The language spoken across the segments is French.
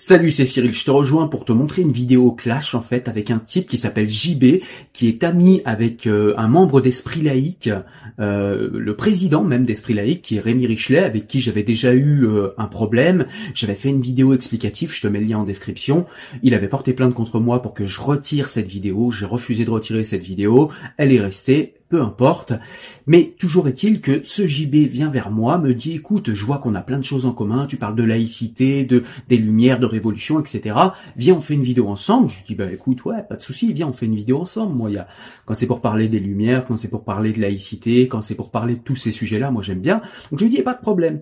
Salut, c'est Cyril. Je te rejoins pour te montrer une vidéo clash en fait avec un type qui s'appelle JB, qui est ami avec euh, un membre d'Esprit Laïque, euh, le président même d'Esprit Laïque, qui est Rémi Richelet, avec qui j'avais déjà eu euh, un problème. J'avais fait une vidéo explicative, je te mets le lien en description. Il avait porté plainte contre moi pour que je retire cette vidéo. J'ai refusé de retirer cette vidéo. Elle est restée peu importe. Mais toujours est-il que ce JB vient vers moi, me dit écoute, je vois qu'on a plein de choses en commun, tu parles de laïcité, de des lumières, de révolution, etc. Viens, on fait une vidéo ensemble. Je dis bah écoute, ouais, pas de souci, viens, on fait une vidéo ensemble. Moi, y a quand c'est pour parler des lumières, quand c'est pour parler de laïcité, quand c'est pour parler de tous ces sujets-là, moi j'aime bien. Donc je lui dis pas de problème.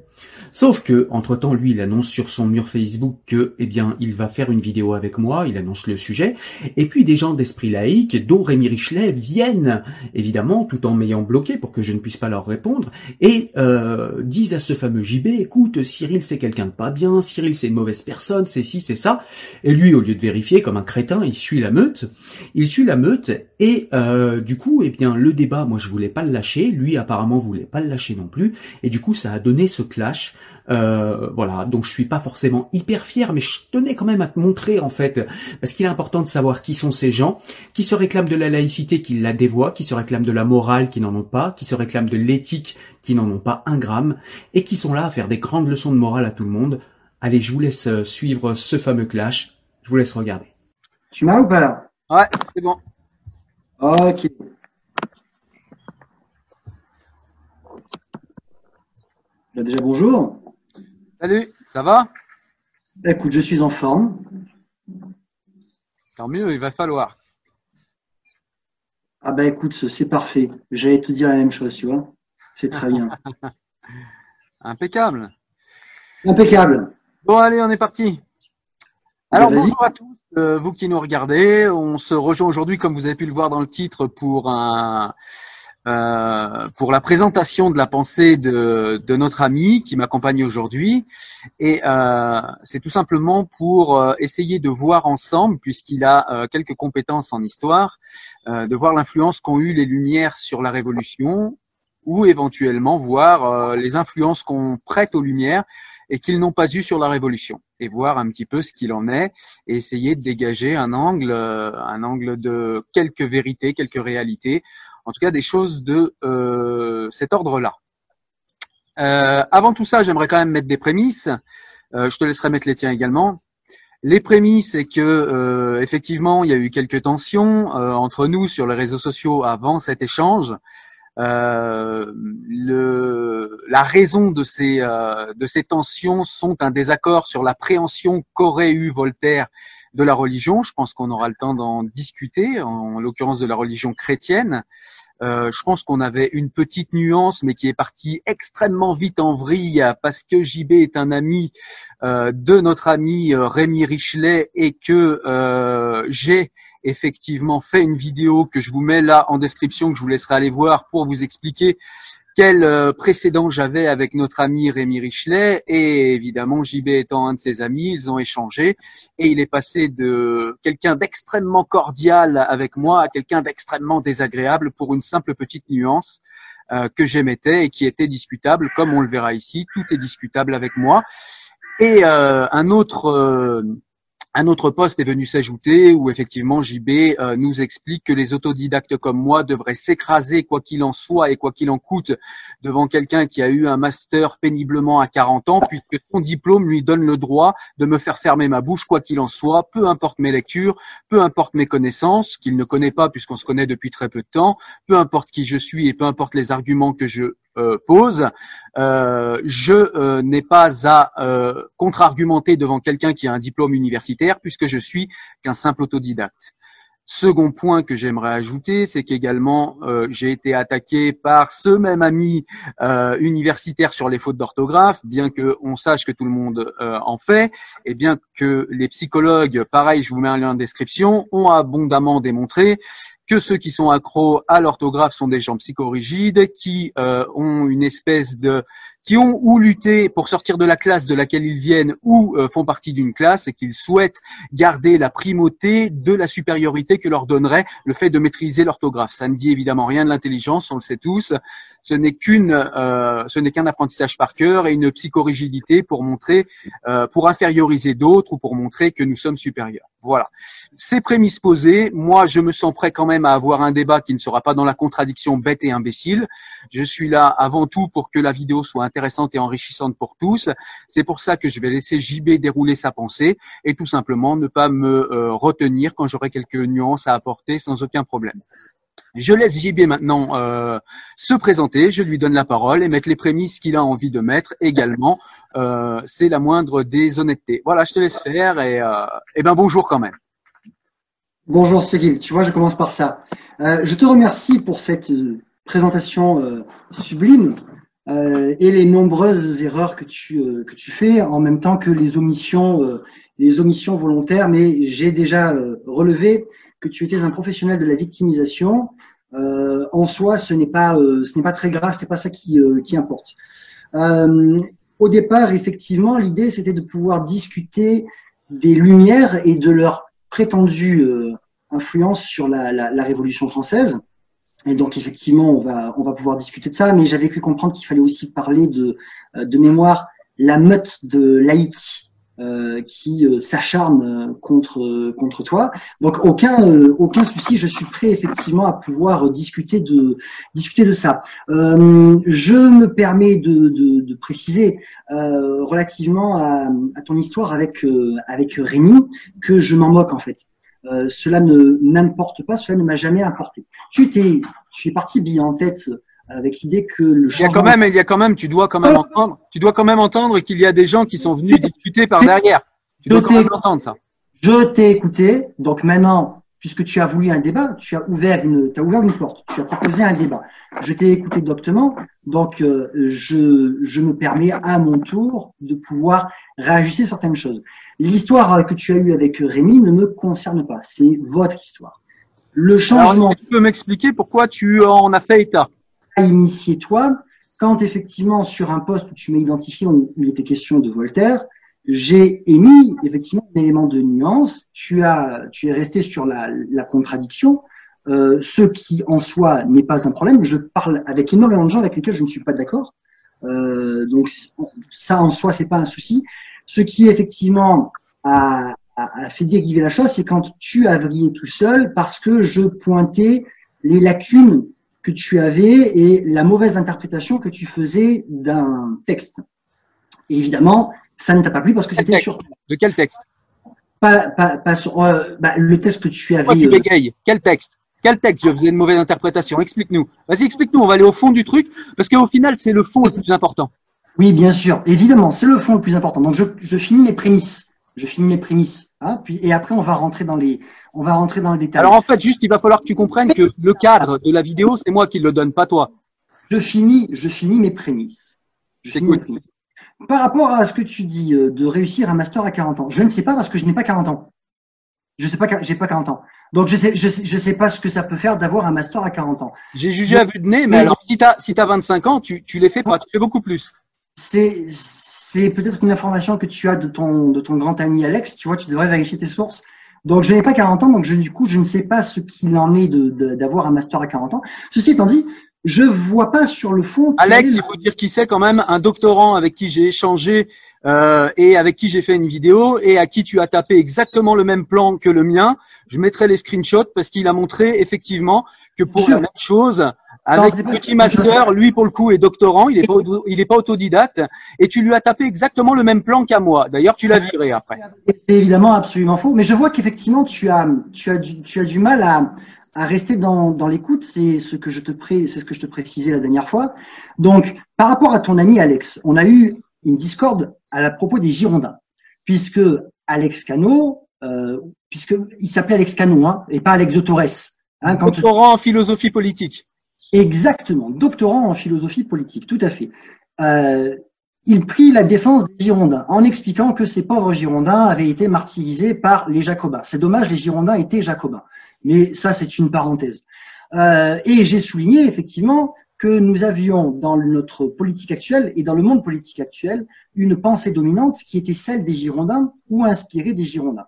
Sauf que entre temps, lui, il annonce sur son mur Facebook que, eh bien, il va faire une vidéo avec moi. Il annonce le sujet. Et puis des gens d'esprit laïque, dont Rémi Richelet, viennent évidemment tout en m'ayant bloqué pour que je ne puisse pas leur répondre, et euh, disent à ce fameux JB, écoute, Cyril c'est quelqu'un de pas bien, Cyril c'est une mauvaise personne, c'est ci, c'est ça, et lui au lieu de vérifier comme un crétin, il suit la meute, il suit la meute, et euh, du coup, eh bien le débat, moi je voulais pas le lâcher, lui apparemment voulait pas le lâcher non plus, et du coup ça a donné ce clash, euh, voilà, donc je suis pas forcément hyper fier, mais je tenais quand même à te montrer en fait, parce qu'il est important de savoir qui sont ces gens, qui se réclament de la laïcité, qui la dévoient, qui se réclament de la morale, qui n'en ont pas, qui se réclament de l'éthique, qui n'en ont pas un gramme, et qui sont là à faire des grandes leçons de morale à tout le monde. Allez, je vous laisse euh, suivre ce fameux clash, je vous laisse regarder. Tu m'as ou pas là? Ouais, c'est bon. Ok. Bah, déjà bonjour. Salut, ça va? Écoute, je suis en forme. Tant mieux, il va falloir. Ah bah écoute, c'est parfait. J'allais te dire la même chose, tu vois. C'est très bien. Impeccable. Impeccable. Bon, allez, on est parti. Alors, Vas-y. bonjour à tous, euh, vous qui nous regardez. On se rejoint aujourd'hui, comme vous avez pu le voir dans le titre, pour un euh, pour la présentation de la pensée de, de notre ami qui m'accompagne aujourd'hui. Et euh, c'est tout simplement pour euh, essayer de voir ensemble, puisqu'il a euh, quelques compétences en histoire, euh, de voir l'influence qu'ont eu les Lumières sur la Révolution, ou éventuellement voir les influences qu'on prête aux Lumières et qu'ils n'ont pas eu sur la Révolution, et voir un petit peu ce qu'il en est, et essayer de dégager un angle, un angle de quelques vérités, quelques réalités, en tout cas des choses de euh, cet ordre-là. Euh, avant tout ça, j'aimerais quand même mettre des prémices. Euh, je te laisserai mettre les tiens également. Les prémices, c'est que euh, effectivement, il y a eu quelques tensions euh, entre nous sur les réseaux sociaux avant cet échange. Euh, le, la raison de ces, de ces tensions sont un désaccord sur la préhension qu'aurait eu Voltaire de la religion. Je pense qu'on aura le temps d'en discuter, en l'occurrence de la religion chrétienne. Euh, je pense qu'on avait une petite nuance, mais qui est partie extrêmement vite en vrille parce que JB est un ami euh, de notre ami euh, Rémi Richelet et que j'ai effectivement fait une vidéo que je vous mets là en description, que je vous laisserai aller voir pour vous expliquer quel euh, précédent j'avais avec notre ami Rémi Richelet. Et évidemment JB étant un de ses amis, ils ont échangé. Et il est passé de quelqu'un d'extrêmement cordial avec moi à quelqu'un d'extrêmement désagréable pour une simple petite nuance euh, que j'émettais et qui était discutable, comme on le verra ici, tout est discutable avec moi. Et euh, un autre un autre poste est venu s'ajouter où effectivement JB euh, nous explique que les autodidactes comme moi devraient s'écraser quoi qu'il en soit et quoi qu'il en coûte devant quelqu'un qui a eu un master péniblement à 40 ans puisque son diplôme lui donne le droit de me faire fermer ma bouche quoi qu'il en soit, peu importe mes lectures, peu importe mes connaissances qu'il ne connaît pas puisqu'on se connaît depuis très peu de temps, peu importe qui je suis et peu importe les arguments que je euh, pose, euh, je euh, n'ai pas à contre-argumenter devant quelqu'un qui a un diplôme universitaire puisque je suis qu'un simple autodidacte. Second point que j'aimerais ajouter, c'est qu'également j'ai été attaqué par ce même ami universitaire sur les fautes d'orthographe, bien que on sache que tout le monde en fait, et bien que les psychologues, pareil, je vous mets un lien en description, ont abondamment démontré que ceux qui sont accros à l'orthographe sont des gens psychorigides, qui euh, ont une espèce de qui ont ou lutté pour sortir de la classe de laquelle ils viennent ou euh, font partie d'une classe et qu'ils souhaitent garder la primauté de la supériorité que leur donnerait le fait de maîtriser l'orthographe. Ça ne dit évidemment rien de l'intelligence, on le sait tous. Ce n'est qu'une, euh, ce n'est qu'un apprentissage par cœur et une psychorigidité pour montrer, euh, pour inférioriser d'autres ou pour montrer que nous sommes supérieurs. Voilà. Ces prémices posées, moi je me sens prêt quand même à avoir un débat qui ne sera pas dans la contradiction bête et imbécile. Je suis là avant tout pour que la vidéo soit intéressante et enrichissante pour tous. C'est pour ça que je vais laisser JB dérouler sa pensée et tout simplement ne pas me euh, retenir quand j'aurai quelques nuances à apporter sans aucun problème. Je laisse JB maintenant euh, se présenter, je lui donne la parole et mettre les prémices qu'il a envie de mettre également. Euh, c'est la moindre des honnêtetés. Voilà, je te laisse faire et, et ben bonjour quand même. Bonjour Céline, tu vois, je commence par ça. je te remercie pour cette présentation sublime. Euh, et les nombreuses erreurs que tu, euh, que tu fais, en même temps que les omissions, euh, les omissions volontaires. Mais j'ai déjà relevé que tu étais un professionnel de la victimisation. en soi, ce n'est pas, ce n'est pas très grave, c'est pas ça qui, qui importe. au départ, effectivement, l'idée c'était de pouvoir discuter des Lumières et de leur prétendue influence sur la, la, la Révolution française. Et donc effectivement, on va, on va pouvoir discuter de ça, mais j'avais pu comprendre qu'il fallait aussi parler de, euh, de mémoire la meute de laïcs euh, qui euh, s'acharne contre contre toi. Donc aucun aucun souci, je suis prêt effectivement à pouvoir discuter de discuter de ça. je me permets de, de, de préciser relativement à, à, ton histoire avec avec Rémi que je m'en moque en fait. Euh, cela ne n'importe pas, cela ne m'a jamais importé. Tu t'es, tu es parti bien en tête euh, avec l'idée que le changement... Il y a quand même, il y a quand même, tu dois quand même entendre, tu dois quand même entendre qu'il y a des gens qui sont venus discuter par derrière. Tu dois quand même entendre ça. Je t'ai écouté, donc maintenant, puisque tu as voulu un débat, tu as ouvert une, as ouvert une porte, tu as proposé un débat. Je t'ai écouté doctement, donc euh, je, je me permets à mon tour de pouvoir réajuster certaines choses. L'histoire que tu as eue avec Rémi ne me concerne pas. C'est votre histoire. Le changement. tu peux m'expliquer pourquoi tu en as fait état? Initié toi, quand effectivement sur un poste où tu m'as identifié, où il était question de Voltaire, j'ai émis effectivement un élément de nuance. Tu as, tu es resté sur la, la contradiction, euh, ce qui en soi n'est pas un problème. Je parle avec énormément de gens avec lesquels je ne suis pas d'accord. Euh, donc ça en soi c'est pas un souci. Ce qui effectivement a, a, fait dériver la chose, c'est quand tu as vrillé tout seul parce que je pointais les lacunes que tu avais et la mauvaise interprétation que tu faisais d'un texte. Et évidemment, ça ne t'a pas plu parce que c'était sur. De quel texte? Pas, pas, pas sur, euh, bah, le texte que tu avais. Pourquoi tu euh, bégayes? Quel texte? Quel texte? Je faisais une mauvaise interprétation. Explique-nous. Vas-y, explique-nous. On va aller au fond du truc parce qu'au final, c'est le fond le plus important. Oui, bien sûr. Évidemment, c'est le fond le plus important. Donc, je, je finis mes prémices. Je finis mes prémices. Hein, puis, et après, on va rentrer dans les, on va rentrer dans le détail. Alors en fait, juste, il va falloir que tu comprennes que le cadre de la vidéo, c'est moi qui le donne, pas toi. Je finis, je finis mes prémices. Je finis mes prémices. Par rapport à ce que tu dis euh, de réussir un master à 40 ans, je ne sais pas parce que je n'ai pas 40 ans. Je sais pas, j'ai pas 40 ans. Donc je sais, je sais, je sais pas ce que ça peut faire d'avoir un master à 40 ans. J'ai jugé à vue de nez, mais alors si tu as, si as 25 ans, tu, tu les fais pas, tu fais beaucoup plus. C'est, c'est peut-être une information que tu as de ton, de ton grand ami Alex. Tu vois, tu devrais vérifier tes sources. Donc je n'ai pas 40 ans, donc je, du coup je ne sais pas ce qu'il en est de, d'avoir un master à 40 ans. Ceci étant dit, je vois pas sur le fond. Alex, il faut dire qui c'est quand même un doctorant avec qui j'ai échangé euh, et avec qui j'ai fait une vidéo et à qui tu as tapé exactement le même plan que le mien. Je mettrai les screenshots parce qu'il a montré effectivement que pour la même chose, avec petit master, lui pour le coup est doctorant, il est pas il est pas autodidacte et tu lui as tapé exactement le même plan qu'à moi. D'ailleurs, tu l'as viré après. C'est évidemment absolument faux, mais je vois qu'effectivement tu as tu as du, tu as du mal à à rester dans, dans l'écoute, c'est ce que je te pré, c'est ce que je te précisais la dernière fois. Donc, par rapport à ton ami Alex, on a eu une discorde à la propos des Girondins, puisque Alex Cano, euh, puisque il s'appelait Alex Cano, hein, et pas Alex de Torres. Hein, quand doctorant en philosophie politique. Exactement, doctorant en philosophie politique, tout à fait. Euh, il prit la défense des Girondins en expliquant que ces pauvres Girondins avaient été martyrisés par les Jacobins. C'est dommage, les Girondins étaient Jacobins. Mais ça, c'est une parenthèse. Euh, et j'ai souligné effectivement que nous avions dans notre politique actuelle et dans le monde politique actuel une pensée dominante qui était celle des Girondins ou inspirée des Girondins.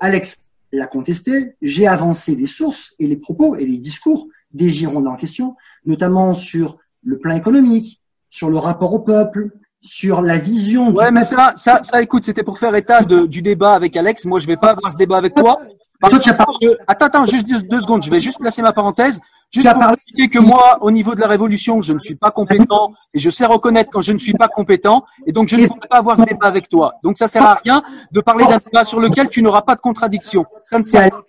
Alex l'a contesté, j'ai avancé les sources et les propos et les discours des Girondins en question, notamment sur le plan économique, sur le rapport au peuple, sur la vision. Ouais, mais ça, ça, ça, écoute, c'était pour faire état de, du débat avec Alex. Moi, je vais pas avoir ce débat avec toi. Attends, attends, juste deux, secondes. Je vais juste placer ma parenthèse. Juste pour expliquer que moi, au niveau de la révolution, je ne suis pas compétent et je sais reconnaître quand je ne suis pas compétent et donc je ne pourrais pas avoir ce débat avec toi. Donc ça sert à rien de parler d'un débat sur lequel tu n'auras pas de contradiction. Ça ne sert à rien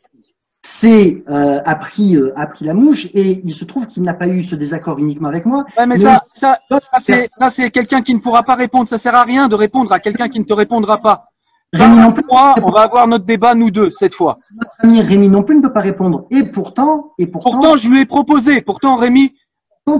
c'est euh, a pris euh, a pris la mouche et il se trouve qu'il n'a pas eu ce désaccord uniquement avec moi. Ouais, mais, ça, ça, ça c'est quelqu'un qui ne pourra pas répondre. Ça sert à rien de répondre à quelqu'un qui ne te répondra pas. Rémi non plus. Moi, on va avoir notre débat nous deux cette fois. Notre ami Rémi non plus ne peut pas répondre. Et pourtant, et pourtant. Pourtant, je lui ai proposé. Pourtant, Rémi.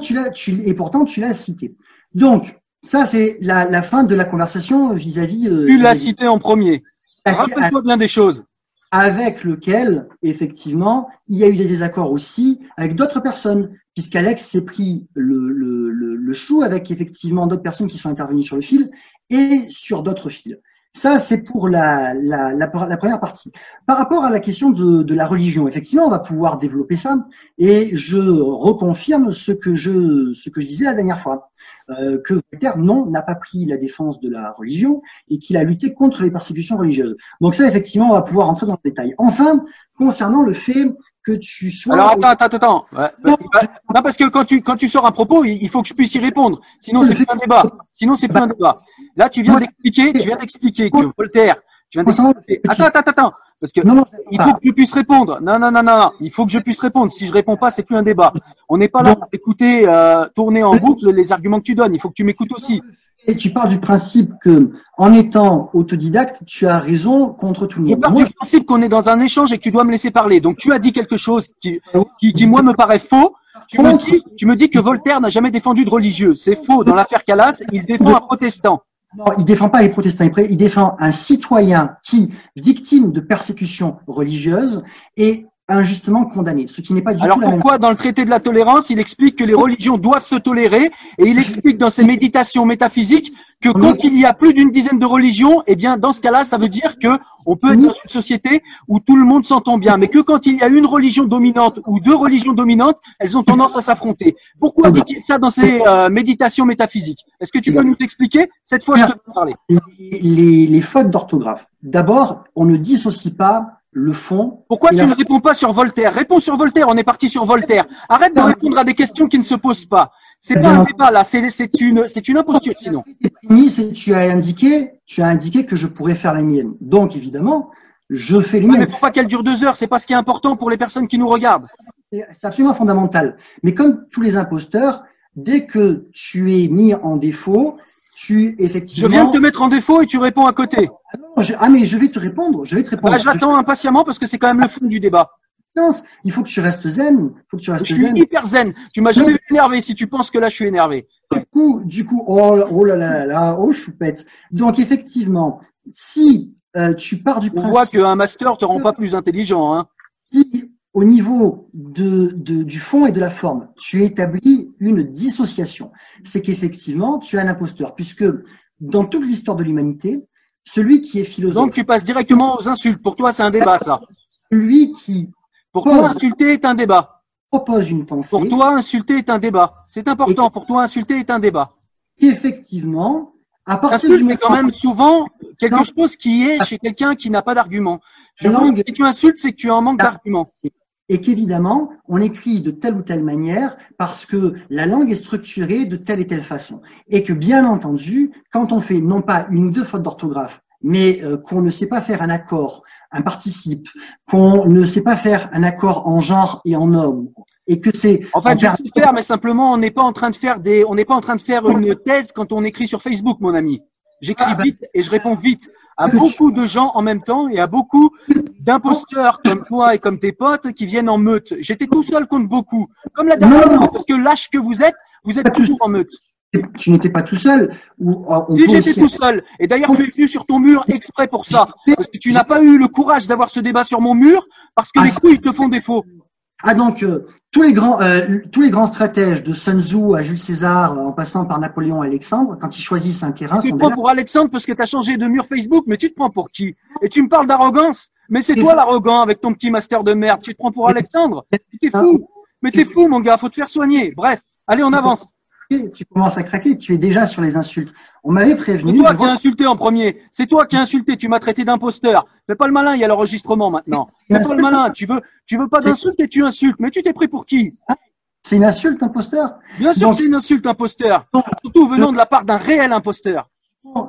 tu l'as, tu, et pourtant, tu l'as cité. Donc, ça, c'est la, la, fin de la conversation vis-à-vis. Euh, tu l'as cité en premier. Rappelle-toi bien des choses. Avec lequel, effectivement, il y a eu des désaccords aussi avec d'autres personnes, puisqu'Alex s'est pris le, le, le, le chou avec effectivement d'autres personnes qui sont intervenues sur le fil et sur d'autres fils. Ça, c'est pour la, la, la, première partie. Par rapport à la question de, de, la religion, effectivement, on va pouvoir développer ça. Et je reconfirme ce que je, ce que je disais la dernière fois. Euh, que Voltaire, non, n'a pas pris la défense de la religion et qu'il a lutté contre les persécutions religieuses. Donc ça, effectivement, on va pouvoir entrer dans le détail. Enfin, concernant le fait que tu sois. Alors attends, attends, attends. non, parce que quand tu quand tu sors un propos, il faut que je puisse y répondre. Sinon, c'est plus un débat. Sinon, c'est plus un débat. Là, tu viens d'expliquer, tu viens d'expliquer que Voltaire, tu viens d'expliquer. Attends, attends, attends, parce que il faut que je puisse répondre. Non, non, non, non, il faut que je puisse répondre. Si je réponds pas, c'est plus un débat. On n'est pas là pour écouter euh, tourner en boucle les arguments que tu donnes. Il faut que tu m'écoutes aussi. Et tu pars du principe que, en étant autodidacte, tu as raison contre tout le monde. Je pars du principe qu'on est dans un échange et que tu dois me laisser parler. Donc, tu as dit quelque chose qui, qui, qui moi, me paraît faux. Tu me dis, tu me dis que Voltaire n'a jamais défendu de religieux. C'est faux. Dans l'affaire Calas, il défend un protestant. Non, il défend pas les protestants. Il défend un citoyen qui, victime de persécutions religieuses, est injustement condamné, ce qui n'est pas du Alors pourquoi dans le traité de la tolérance, il explique que les religions doivent se tolérer et il explique dans ses méditations métaphysiques que quand il y a plus d'une dizaine de religions, eh bien dans ce cas-là, ça veut dire que on peut être dans une société où tout le monde s'entend bien, mais que quand il y a une religion dominante ou deux religions dominantes, elles ont tendance à s'affronter. Pourquoi dit-il ça dans ses euh, méditations métaphysiques? Est-ce que tu peux nous expliquer Cette fois, je te parler. Les, les fautes d'orthographe. D'abord, on ne dissocie pas le fond. Pourquoi tu ne réponds pas sur Voltaire? Réponds sur Voltaire, on est parti sur Voltaire. Arrête de répondre à des questions qui ne se posent pas. C'est pas un débat là, c'est une, une imposture sinon. Tu as indiqué, tu as indiqué que je pourrais faire la mienne. Donc évidemment, je fais les miennes. Mais faut pas qu'elle dure deux heures, c'est pas ce qui est important pour les personnes qui nous regardent. C'est absolument fondamental. Mais comme tous les imposteurs, dès que tu es mis en défaut, tu effectivement. Je viens de te mettre en défaut et tu réponds à côté. Ah Je- ah, mais je vais te répondre. Je vais te répondre. Bah, je l'attends impatiemment parce que c'est quand même le fond du débat. Il faut que tu restes zen. Il faut que tu restes Je suis zen. hyper zen. Tu m'as jamais vu énervé si tu penses que là je suis énervé. Du coup, du coup, oh, oh là là là oh choupette. Donc effectivement, si euh, tu pars du On principe voit qu'un master te rend pas plus intelligent. Hein. si au niveau de, de- du fond et de la forme, tu établis une dissociation, c'est qu'effectivement, tu es un imposteur, puisque dans toute l'histoire de l'humanité, celui qui est philosophe, Donc tu passes directement aux insultes. Pour toi, c'est un débat, ça. celui qui Pour toi, insulter est un débat. propose une pensée, Pour toi, insulter est un débat. C'est important. Pour toi, insulter est un débat. effectivement, à partir du Insulte est quand moment- même souvent quelque chose qui est chez quelqu'un qui n'a pas d'argument. Je pense que si tu insultes, c'est que tu as un manque Ah. d'argument. Et qu'évidemment, on écrit de telle ou telle manière parce que la langue est structurée de telle et telle façon. Et que, bien entendu, quand on fait non pas une ou deux fautes d'orthographe, mais euh, qu'on ne sait pas faire un accord, un participe, qu'on ne sait pas faire un accord en genre et en homme, et que c'est... En fait, je sais faire, mais simplement, on n'est pas en train de faire des, on n'est pas en train de faire une thèse quand on écrit sur Facebook, mon ami. J'écris Ah, bah. vite et je réponds vite à beaucoup de gens en même temps et à beaucoup d'imposteurs comme toi et comme tes potes qui viennent en meute. J'étais tout seul contre beaucoup. Comme la dernière fois, parce que lâche que vous êtes, vous êtes toujours en meute. Tu n'étais pas tout seul. Ou, on Oui, peut j'étais tout seul. Et d'ailleurs, tu es venu sur ton mur exprès pour ça. Parce que tu n'as pas eu le courage d'avoir ce débat sur mon mur parce que Ah, les si. couilles te font défaut. Ah donc euh, tous les grands euh, tous les grands stratèges de Sun Tzu à Jules César euh, en passant par Napoléon et Alexandre quand ils choisissent un terrain Tu sont te prends pour Alexandre parce que tu as changé de mur Facebook, mais tu te prends pour qui? Et tu me parles d'arrogance Mais c'est toi l'arrogant avec ton petit master de merde. Tu te prends pour Alexandre? T'es fou Mais t'es fou, mon gars, faut te faire soigner. Bref, allez, on avance. Tu commences à craquer, tu es déjà sur les insultes. On m'avait C'est prévenu. toi je qui vois- as insulté en premier. C'est toi qui as insulté. Tu m'as traité d'imposteur. Fais pas le malin, il y a l'enregistrement maintenant. Fais pas le malin. Tu veux, tu veux pas C'est- d'insulte et tu insultes. Mais tu t'es pris pour qui? C'est une insulte, imposteur? Bien sûr c'est une insulte, imposteur. Surtout venant de la part d'un réel imposteur.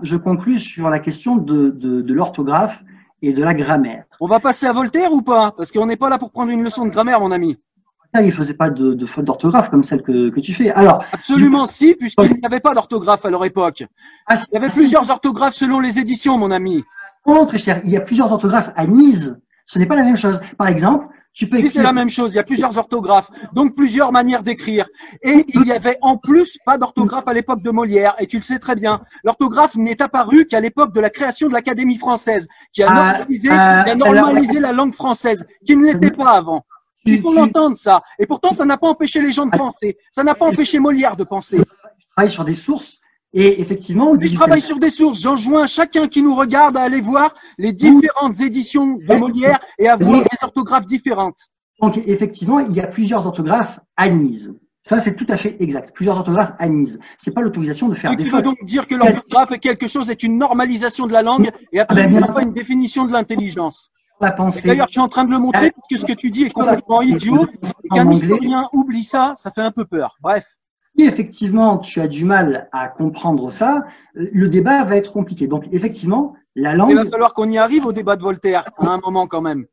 Je conclus sur la question de, de, de l'orthographe et de la grammaire. On va passer à Voltaire ou pas? Parce qu'on n'est pas là pour prendre une leçon de grammaire, mon ami. Il faisait pas de, de faute d'orthographe comme celle que, que tu fais. Alors, Absolument si, puisqu'il n'y avait pas d'orthographe à leur époque. ah, Il y avait si- plusieurs orthographes selon les éditions, mon ami. Oh, très cher, il y a plusieurs orthographes à Nice. Ce n'est pas la même chose. Par exemple, tu peux Oui, c'est écrire. la même chose. Il y a plusieurs orthographes, donc plusieurs manières d'écrire. Et il y avait en plus pas d'orthographe à l'époque de Molière, et tu le sais très bien. L'orthographe n'est apparue qu'à l'époque de la création de l'Académie française, qui a Ah, normalisé, qui a normalisé la langue française, qui ne l'était pas avant. Il faut l'entendre, ça. Et pourtant, ça n'a pas empêché les gens de penser. Ça n'a pas empêché Molière de penser. travaille sur des sources. Et effectivement, Je 18e travaille sur des sources. J'enjoins chacun qui nous regarde à aller voir les différentes éditions de Molière et à voir les orthographes différentes. Donc, effectivement, il y a plusieurs orthographes admises. Ça, c'est tout à fait exact. Plusieurs orthographes admises. C'est pas l'autorisation de faire des fautes. donc dire que l'orthographe est quelque chose, est une normalisation de la langue et absolument Ah ben, bien pas une définition de l'intelligence? La Et pensée. D'ailleurs, je suis en train de le montrer parce que ce que tu dis est complètement idiot et qu'un historien oublie ça, ça fait un peu peur. Bref. Si effectivement tu as du mal à comprendre ça, euh, le débat va être compliqué. Donc, effectivement, la Il va langue. falloir qu'on y arrive au débat de Voltaire à un moment quand même.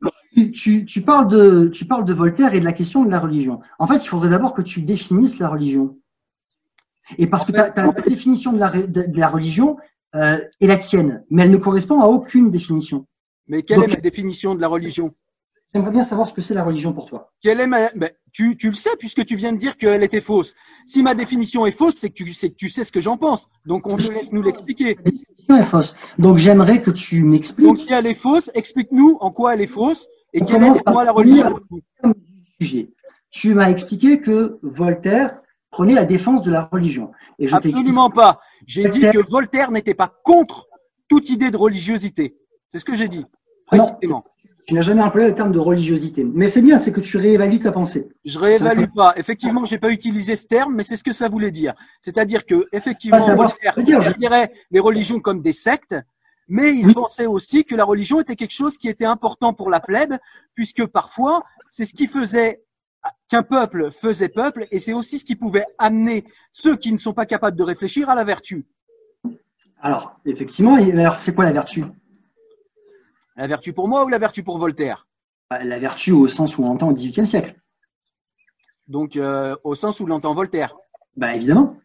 Tu, tu, parles de, tu parles de Voltaire et de la question de la religion. En fait, il faudrait d'abord que tu définisses la religion. Et parce que ta, ta définition de la, de la religion euh, est la tienne, mais elle ne correspond à aucune définition. Mais quelle est ma définition de la religion? J'aimerais bien savoir ce que c'est la religion pour toi. Quelle est ma... ben, tu, tu le sais puisque tu viens de dire qu'elle était fausse. Si ma définition est fausse, c'est que tu sais, que tu sais ce que j'en pense. Donc on te laisse nous l'expliquer. La définition est fausse. Donc, j'aimerais que tu m'expliques Donc si elle est fausse, explique-nous en quoi elle est fausse et On quelle est pour moi la religion. sujet. Tu m'as expliqué que Voltaire prenait la défense de la religion. Et je Absolument pas. J'ai dit que Voltaire n'était pas contre toute idée de religiosité. C'est ce que j'ai dit, Non. précisément. Tu n'as jamais employé le terme de religiosité. Mais c'est bien, c'est que tu réévalues ta pensée. Je réévalue pas. Effectivement, j'ai pas utilisé ce terme, mais c'est ce que ça voulait dire. C'est-à-dire que effectivement, Voltaire veut dire. considérait les religions comme des sectes, mais il Oui. pensait aussi que la religion était quelque chose qui était important pour la plèbe, puisque parfois c'est ce qui faisait qu'un peuple faisait peuple, et c'est aussi ce qui pouvait amener ceux qui ne sont pas capables de réfléchir à la vertu. Alors, effectivement, alors c'est quoi la vertu? La vertu pour moi ou la vertu pour Voltaire? Bah, La vertu au sens où on entend au XVIIIe siècle. Donc, euh, au sens où l'entend Voltaire? Bah évidemment.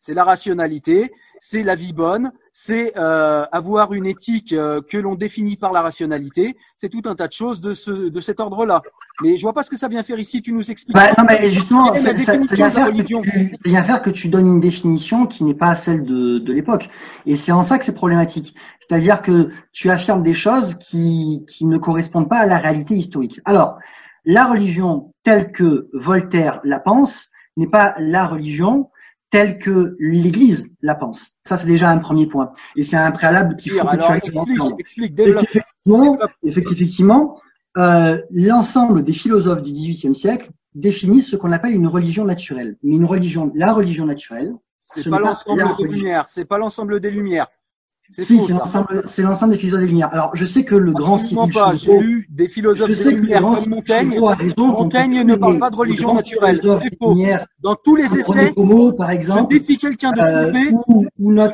c'est la rationalité, c'est la vie bonne, c'est euh, avoir une éthique euh, que l'on définit par la rationalité. C'est tout un tas de choses de, ce, de cet ordre-là. Mais je vois pas ce que ça vient faire ici. Tu nous expliques. Bah, non, mais justement, la ça, vient faire que tu, ça vient faire que tu donnes une définition qui n'est pas celle de, de l'époque. Et c'est en ça que c'est problématique. C'est-à-dire que tu affirmes des choses qui, qui ne correspondent pas à la réalité historique. Alors, la religion telle que Voltaire la pense n'est pas la religion telle que l'Église la pense. Ça, c'est déjà un premier point. Et c'est un préalable qu'il faut que tu explique, explique, développe. fait qu'effectivement, euh, l'ensemble des philosophes du XVIIIe siècle définissent ce qu'on appelle une religion naturelle. Mais une religion, la religion naturelle, C'est ce pas l'ensemble des lumières. C'est pas l'ensemble des lumières. Si, c'est l'ensemble, des philosophes des Lumières. Alors, je sais que le grand Cyril pas. J'ai lu des philosophes je des lumières grand comme Montaigne. Montaigne ne parle pas de religion naturelle. C'est faux. Dans tous les essais, par je exemple, défie quelqu'un de euh,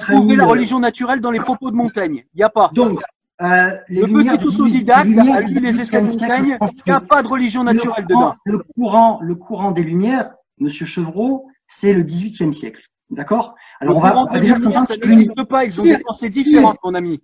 ami, la euh, religion naturelle dans les propos de Montaigne. Il n'y a pas. Donc, euh, les Le petit autodidacte a lu les essais de 18e siècle Montaigne. Il n'y a pas de religion naturelle le courant, dedans. Le courant, le courant des Lumières, Monsieur Chevreau, c'est le XVIIIe siècle. D'accord? Le Alors on va, on va déjà lumières, ça n'existe pas. Ils ont des pensées différentes, mon ami.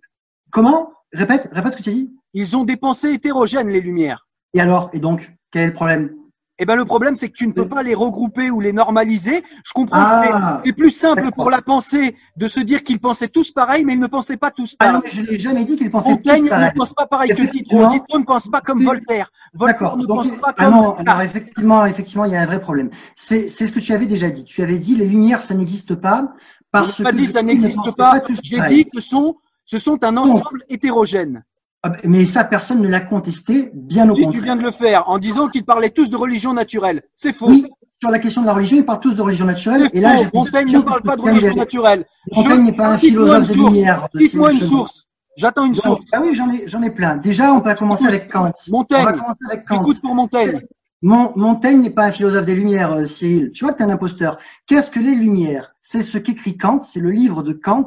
Comment? Répète, répète ce que tu as dit. Ils ont des pensées hétérogènes, les lumières. Et alors? Et donc, quel est le problème? Eh ben, le problème, c'est que tu ne peux pas les regrouper ou les normaliser. Je comprends Ah, c'est- c'est plus simple pour la pensée de se dire qu'ils pensaient tous pareil, mais ils ne pensaient pas tous Ah non, pareil. mais je n'ai jamais dit qu'ils pensaient Montaigne tous pareil. ne pense pas pareil que Diderot. Ne pense pas comme. Voltaire. Voltaire D'accord. ne Donc, pense pas ah comme non, alors effectivement, effectivement, il y a un vrai problème. C'est c'est ce que tu avais déjà dit. Tu avais dit les lumières, ça n'existe pas parce Je n'ai pas que dit ça n'existe pas. J'ai dit que sont, ce sont un ensemble hétérogène. Ah ben, Mais ça, personne ne l'a contesté, bien au Oui, tu contraire. viens de le faire en disant qu'ils parlaient tous de religion naturelle. C'est faux. Oui, sur la question de la religion, ils parlent tous de religion naturelle. Et là, Montaigne ne parle pas de religion naturelle. Montaigne n'est pas un philosophe source. Lumières. Cite-moi une source. J'attends une source. ah oui, j'en ai, j'en ai plein. Déjà, on peut commencer avec Kant. Montaigne. On va commencer avec Kant. Écoute pour Montaigne. Mon- Montaigne n'est pas un philosophe des Lumières, euh, Cyril. Tu vois que tu es un imposteur. Qu'est-ce que les Lumières? C'est ce qu'écrit Kant, c'est le livre de Kant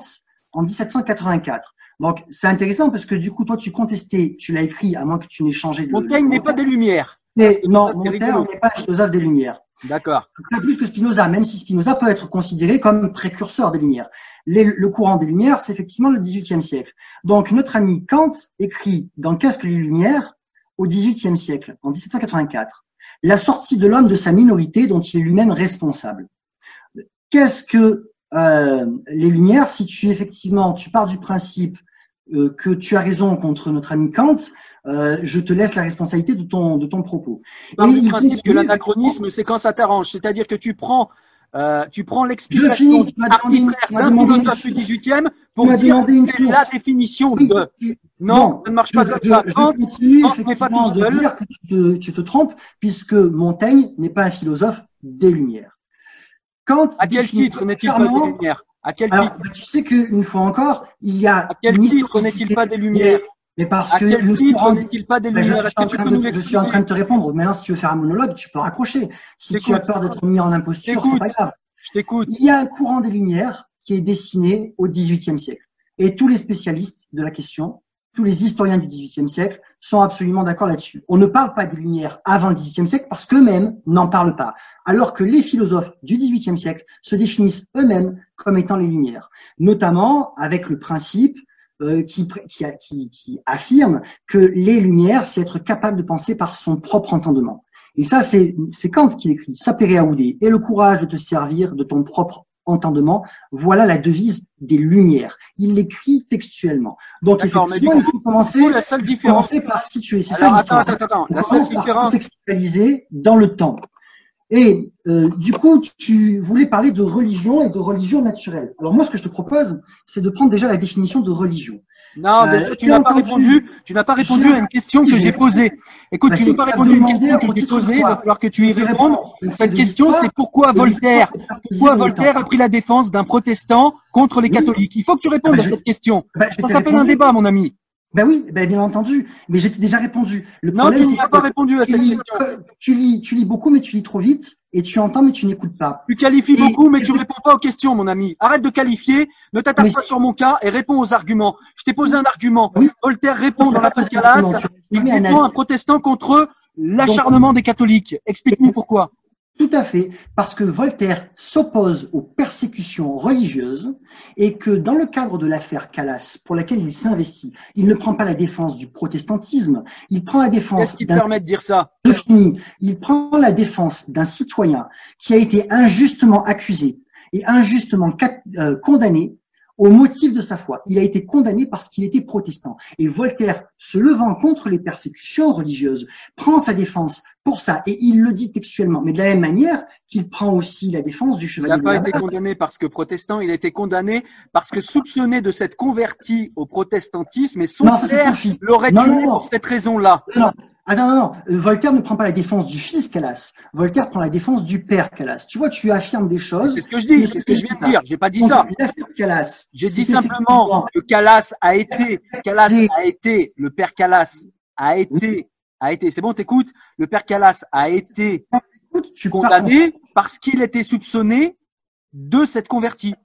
en 1784. Donc, c'est intéressant parce que du coup, toi, tu contestais, tu l'as écrit, à moins que tu n'aies changé de. Montaigne n'est pas des Lumières. Non, Montaigne n'est pas philosophe des Lumières. D'accord. Pas plus que Spinoza, même si Spinoza peut être considéré comme précurseur des Lumières. Les- le courant des Lumières, c'est effectivement le XVIIIe siècle. Donc, notre ami Kant écrit dans Qu'est-ce que les Lumières au XVIIIe siècle, en 1784, la sortie de l'homme de sa minorité dont il est lui-même responsable. Qu'est-ce que euh, les Lumières Si tu effectivement, tu pars du principe que tu as raison contre notre ami Kant, euh, je te laisse la responsabilité de ton de ton propos. Du il principe que l'anachronisme, c'est quand ça t'arrange. C'est-à-dire que tu prends, euh, tu prends l'explication arbitraire d'un philosophe du source. 18e Tu pour dire demandé une quelle est la définition de. Non, ça ne marche je, pas comme ça. je Kant, n'est pas tout de seul. dire que tu te, tu te trompes, puisque Montaigne n'est pas un philosophe des Lumières. Kant à quel titre n'est-il pas des Lumières? À quel Alors, titre bah, tu sais qu'une fois encore, il y a. À quel titre n'est-il pas des Lumières Mais parce À que quel titre n'est-il pas des je, Lumières suis que de, nous je suis en train de te répondre. Maintenant, si tu veux faire un monologue, tu peux raccrocher. Si tu as peur d'être mis en imposture, c'est pas grave. Je t'écoute. Il y a un courant des Lumières qui est dessiné au XVIIIe siècle. Et tous les spécialistes de la question, tous les historiens du XVIIIe siècle sont absolument d'accord là-dessus. On ne parle pas des Lumières avant le XVIIIe siècle parce qu'eux-mêmes n'en parlent pas. Alors que les philosophes du XVIIIe siècle se définissent eux-mêmes comme étant les Lumières. Notamment avec le principe euh, qui, affirme que les Lumières, c'est être capable de penser par son propre entendement. Et ça, c'est c'est Kant qui l'écrit. Sapere aude. Et le courage de te servir de ton propre entendement. Voilà la devise des Lumières. Il l'écrit textuellement. Donc, effectivement, il faut commencer, Du coup, la seule différence. commencer par situer. C'est ça attends, attends, attends. La seule différence. contextualiser dans le temps. Et euh, du coup, tu voulais parler de religion et de religion naturelle. Alors moi, ce que je te propose, c'est de prendre déjà la définition de religion. Non, Euh, tu n'as pas répondu. Tu n'as pas répondu à une question que J'ai- posée. Écoute, Bah, tu n'as pas répondu à une question que j'ai posée. Il va falloir que tu y répondes. Cette question, c'est pourquoi Voltaire, pourquoi Voltaire a pris la défense d'un protestant contre les catholiques? Il faut que tu répondes Ah bah, à cette question. Bah, Ça s'appelle un débat, mon ami. Ben oui, ben bien entendu. Mais j'ai déjà répondu. Le Non, problème, tu n'y as pas répondu à tu cette lis, question. tu lis, tu lis beaucoup, mais tu lis trop vite, et tu entends, mais tu n'écoutes pas. Tu qualifies Et- beaucoup, mais et- tu réponds pas aux questions, mon ami. Arrête de qualifier, ne t'attaque pas sur mon cas et réponds aux arguments. Je t'ai posé un argument. Oui. Voltaire répond dans la tu- il défend un protestant contre l'acharnement des catholiques. Explique-nous pourquoi. Tout à fait, parce que Voltaire s'oppose aux persécutions religieuses et que dans le cadre de l'affaire Calas, pour laquelle il s'investit, il ne prend pas la défense du protestantisme, il prend la défense Qu'est-ce qui te d'un permet de dire ça? je finis. Il prend la défense d'un citoyen qui a été injustement accusé et injustement euh, condamné au motif de sa foi. Il a été condamné parce qu'il était protestant. Et Voltaire, se levant contre les persécutions religieuses, prend sa défense pour ça. Et il le dit textuellement. Mais de la même manière qu'il prend aussi la défense du Il chevalier n'a de pas été condamné parce que protestant, il a été condamné parce que soupçonné de s'être converti au protestantisme et son Non, père l'aurait tué non, non. pour cette raison-là. Ah non, non, non. Voltaire ne prend pas la défense du fils Calas. Voltaire prend la défense du père Calas. Tu vois, tu affirmes des choses. C'est ce que je dis, c'est ce que je viens de dire. J'ai pas dit Donc, ça. Calas. J'ai dit simplement que Calas a été, Calas a été, le père Calas a été, a été, c'est bon, t'écoutes, le père Calas a été condamné parce qu'il était soupçonné de s'être converti.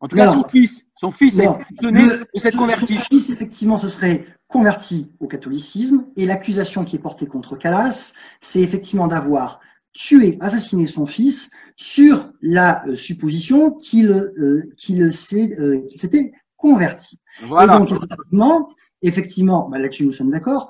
En tout cas, son fils, son fils Non. Le- de s'être son- converti. Son fils, effectivement, se serait converti au catholicisme et l'accusation qui est portée contre Calas, c'est effectivement d'avoir tué, assassiné son fils sur la euh, supposition qu'il euh, qu'il s'est, euh, qu'il s'était converti. Voilà. Et donc, effectivement, effectivement bah, là-dessus nous sommes d'accord,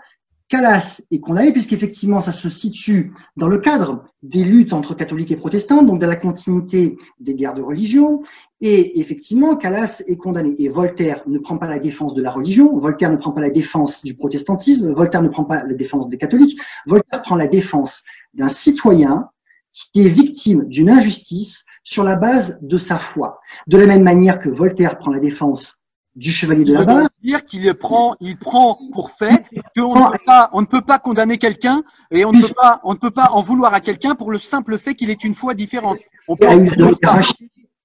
Calas est condamné puisqu'effectivement ça se situe dans le cadre des luttes entre catholiques et protestants, donc dans la continuité des guerres de religion. Et effectivement, Calas est condamné. Et Voltaire ne prend pas la défense de la religion, Voltaire ne prend pas la défense du protestantisme, Voltaire ne prend pas la défense des catholiques, Voltaire prend la défense d'un citoyen qui est victime d'une injustice sur la base de sa foi. De la même manière que Voltaire prend la défense du chevalier de la barre, dire qu'il prend, il prend pour fait qu'on ne peut pas, on ne peut pas condamner quelqu'un et on ne peut pas, on ne peut pas en vouloir à quelqu'un pour le simple fait qu'il est une foi différente. On peut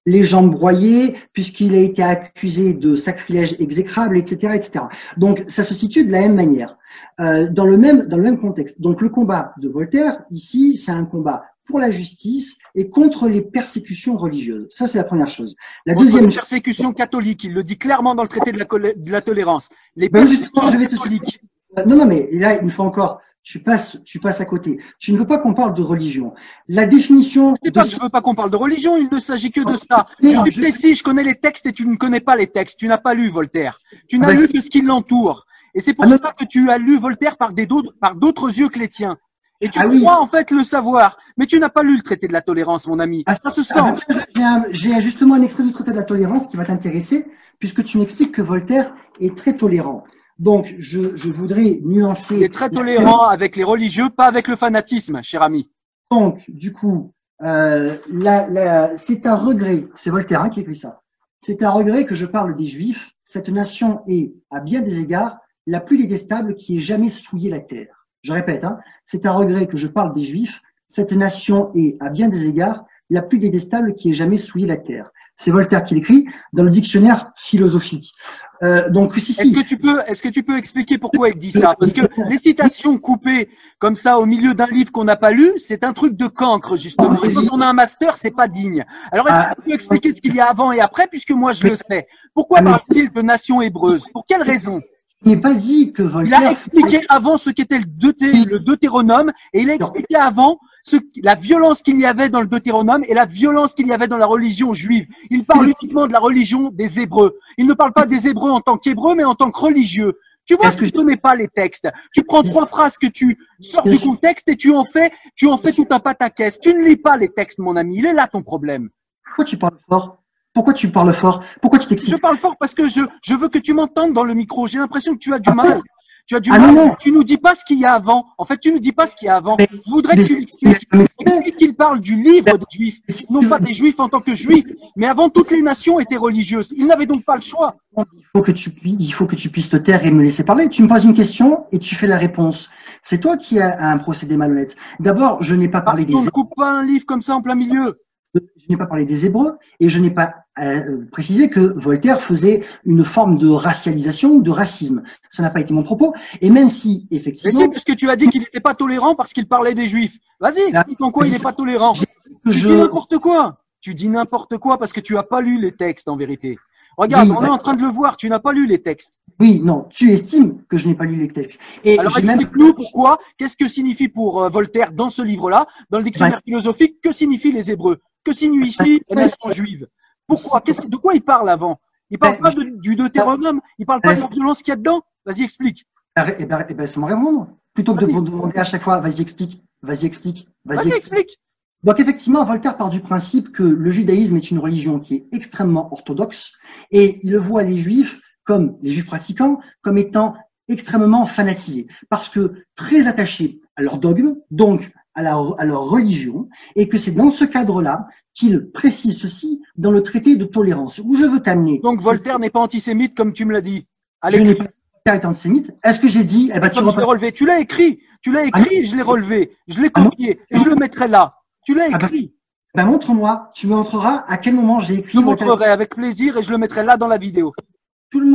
les, jambes broyées, puisqu'il a été accusé de sacrilège exécrable, etc., etc. Donc, ça se situe de la même manière, euh, dans le même dans le même contexte. Donc, le combat de Voltaire ici, c'est un combat pour la justice et contre les persécutions religieuses. Ça, c'est la première chose. La contre deuxième les persécutions catholiques. Il le dit clairement dans le traité de la, colé- de la tolérance. Les Ben, justement, persécutions je vais catholiques. Non, non, mais là, une fois encore, tu passes, tu passes à côté. Tu ne veux pas qu'on parle de religion. La définition C'est de pas que je veux pas qu'on parle de religion, il ne s'agit que de ça. Mais Je suis je- précis, je connais les textes et tu ne connais pas les textes. Tu n'as pas lu Voltaire. Tu n'as Ah bah, lu que ce qui l'entoure. Et c'est pour Ah ça que tu as lu Voltaire par des d'autres, par d'autres yeux que les tiens. Et tu Ah oui. crois en fait le savoir. Mais tu n'as pas lu le traité de la tolérance, mon ami. Ah, ça se sent. J'ai justement un extrait du traité de la tolérance qui va t'intéresser, puisque tu m'expliques que Voltaire est très tolérant. Donc, je, je voudrais nuancer. Il est très tolérant avec les religieux, pas avec le fanatisme, cher ami. Donc, du coup, euh, la- la- c'est un regret, c'est Voltaire hein, qui écrit ça, c'est un regret que je parle des Juifs. Cette nation est, à bien des égards, la plus détestable qui ait jamais souillé la terre. Je répète, hein, c'est un regret que je parle des Juifs. Cette nation est, à bien des égards, la plus détestable qui ait jamais souillé la terre. C'est Voltaire qui l'écrit dans le dictionnaire philosophique. Euh, donc, si, Est-ce si. que tu peux, est-ce que tu peux expliquer pourquoi il dit ça? Parce que les citations coupées comme ça au milieu d'un livre qu'on n'a pas lu, c'est un truc de cancre justement. Et quand on a un master, c'est pas digne. Alors est-ce que tu peux expliquer ce qu'il y a avant et après, puisque moi je le sais? Pourquoi parle-t-il de nation hébreuse? Pour quelle raison? Je n'ai pas dit que Il Voltaire. a expliqué avant ce qu'était le, Deuté- le Deutéronome et il a expliqué avant ce, la violence qu'il y avait dans le Deutéronome et la violence qu'il y avait dans la religion juive. Il parle uniquement de la religion des Hébreux. Il ne parle pas des Hébreux en tant qu'Hébreux, mais en tant que religieux. Tu vois, tu ne connais pas les textes. Tu prends trois phrases que tu sors du contexte et tu en fais, tu en fais tout un pataquès. Tu ne lis pas les textes, mon ami. Il est là ton problème. Pourquoi tu parles fort? Pourquoi tu parles fort? Pourquoi tu Je t'excites parle fort parce que je, je veux que tu m'entendes dans le micro. J'ai l'impression que tu as du Ah, mal. Tu as du Ah, mal. non. Tu nous dis pas ce qu'il y a avant. En fait, tu nous dis pas ce qu'il y a avant. Mais- Je voudrais que tu l'expliques. Explique qu'il parle du livre des juifs, non pas des juifs en tant que juifs, mais avant toutes les nations étaient religieuses. Ils n'avaient donc pas le choix. Il faut que tu pu- il faut que tu puisses te taire et me laisser parler. Tu me poses une question et tu fais la réponse. C'est toi qui as un procédé malhonnête. D'abord, je n'ai pas Parce parlé des qu'on ne coupe pas un livre comme ça en plein milieu. Je n'ai pas parlé des Hébreux et je n'ai pas euh, précisé que Voltaire faisait une forme de racialisation ou de racisme. Ça n'a pas été mon propos. Et même si Mais effectivement c'est parce que tu as dit qu'il n'était pas tolérant parce qu'il parlait des juifs. Vas-y, explique en quoi il n'est pas tolérant. que Tu je dis n'importe quoi. Tu dis n'importe quoi parce que tu as pas lu les textes en vérité. Regarde, Oui, on bah- est en train de le voir. Tu n'as pas lu les textes. Oui, non, tu estimes que je n'ai pas lu les textes. Et Alors même explique-nous pourquoi. Qu'est-ce que signifie pour euh, Voltaire dans ce livre-là, dans le dictionnaire philosophique, que signifient les Hébreux? Que signifie la nation juive Pourquoi? Qu'est-ce De quoi il parle avant? Il parle Ben, pas de- du Deutéronome. Il parle pas de la Ben, violence qu'il y a dedans? Vas-y, explique. Eh ben, eh ben, c'est moi répondre. Plutôt que de demander à chaque fois, vas-y, explique, vas-y, explique, vas-y, Vas-y, explique. explique. Donc effectivement, Voltaire part du principe que le judaïsme est une religion qui est extrêmement orthodoxe et il voit les juifs comme les juifs pratiquants comme étant extrêmement fanatisés parce que très attachés à leur dogme, donc à, la, à leur religion, et que c'est dans ce cadre-là qu'il précise ceci dans le traité de tolérance où je veux t'amener. Donc Voltaire n'est pas antisémite comme tu me l'as dit. À je n'ai pas Voltaire est antisémite. Est-ce que j'ai dit Eh ben tu je relevé. Tu l'as écrit. Tu l'as écrit. Je l'ai relevé. Je l'ai Ah copié et je le mettrai là. Tu l'as Ah bah, écrit. Ben montre-moi. Tu me montreras à quel moment j'ai écrit. Je montrerai avec plaisir et je le mettrai là dans la vidéo. Tout le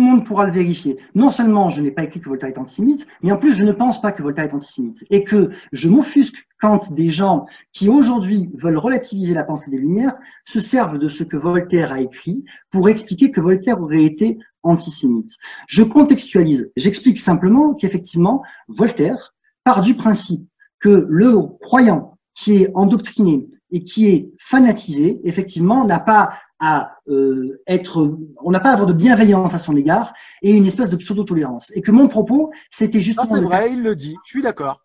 monde, pourra le vérifier. Non seulement je n'ai pas écrit que Voltaire est antisémite, mais en plus je ne pense pas que Voltaire est antisémite et que je m'offusque quand des gens qui aujourd'hui veulent relativiser la pensée des Lumières se servent de ce que Voltaire a écrit pour expliquer que Voltaire aurait été antisémite. Je contextualise. J'explique simplement qu'effectivement Voltaire part du principe que le croyant qui est endoctriné et qui est fanatisé, effectivement, n'a pas à euh, être, on n'a pas à avoir de bienveillance à son égard et une espèce de pseudo-tolérance. Et que mon propos, c'était justement c'est vrai, il le dit. Je suis d'accord.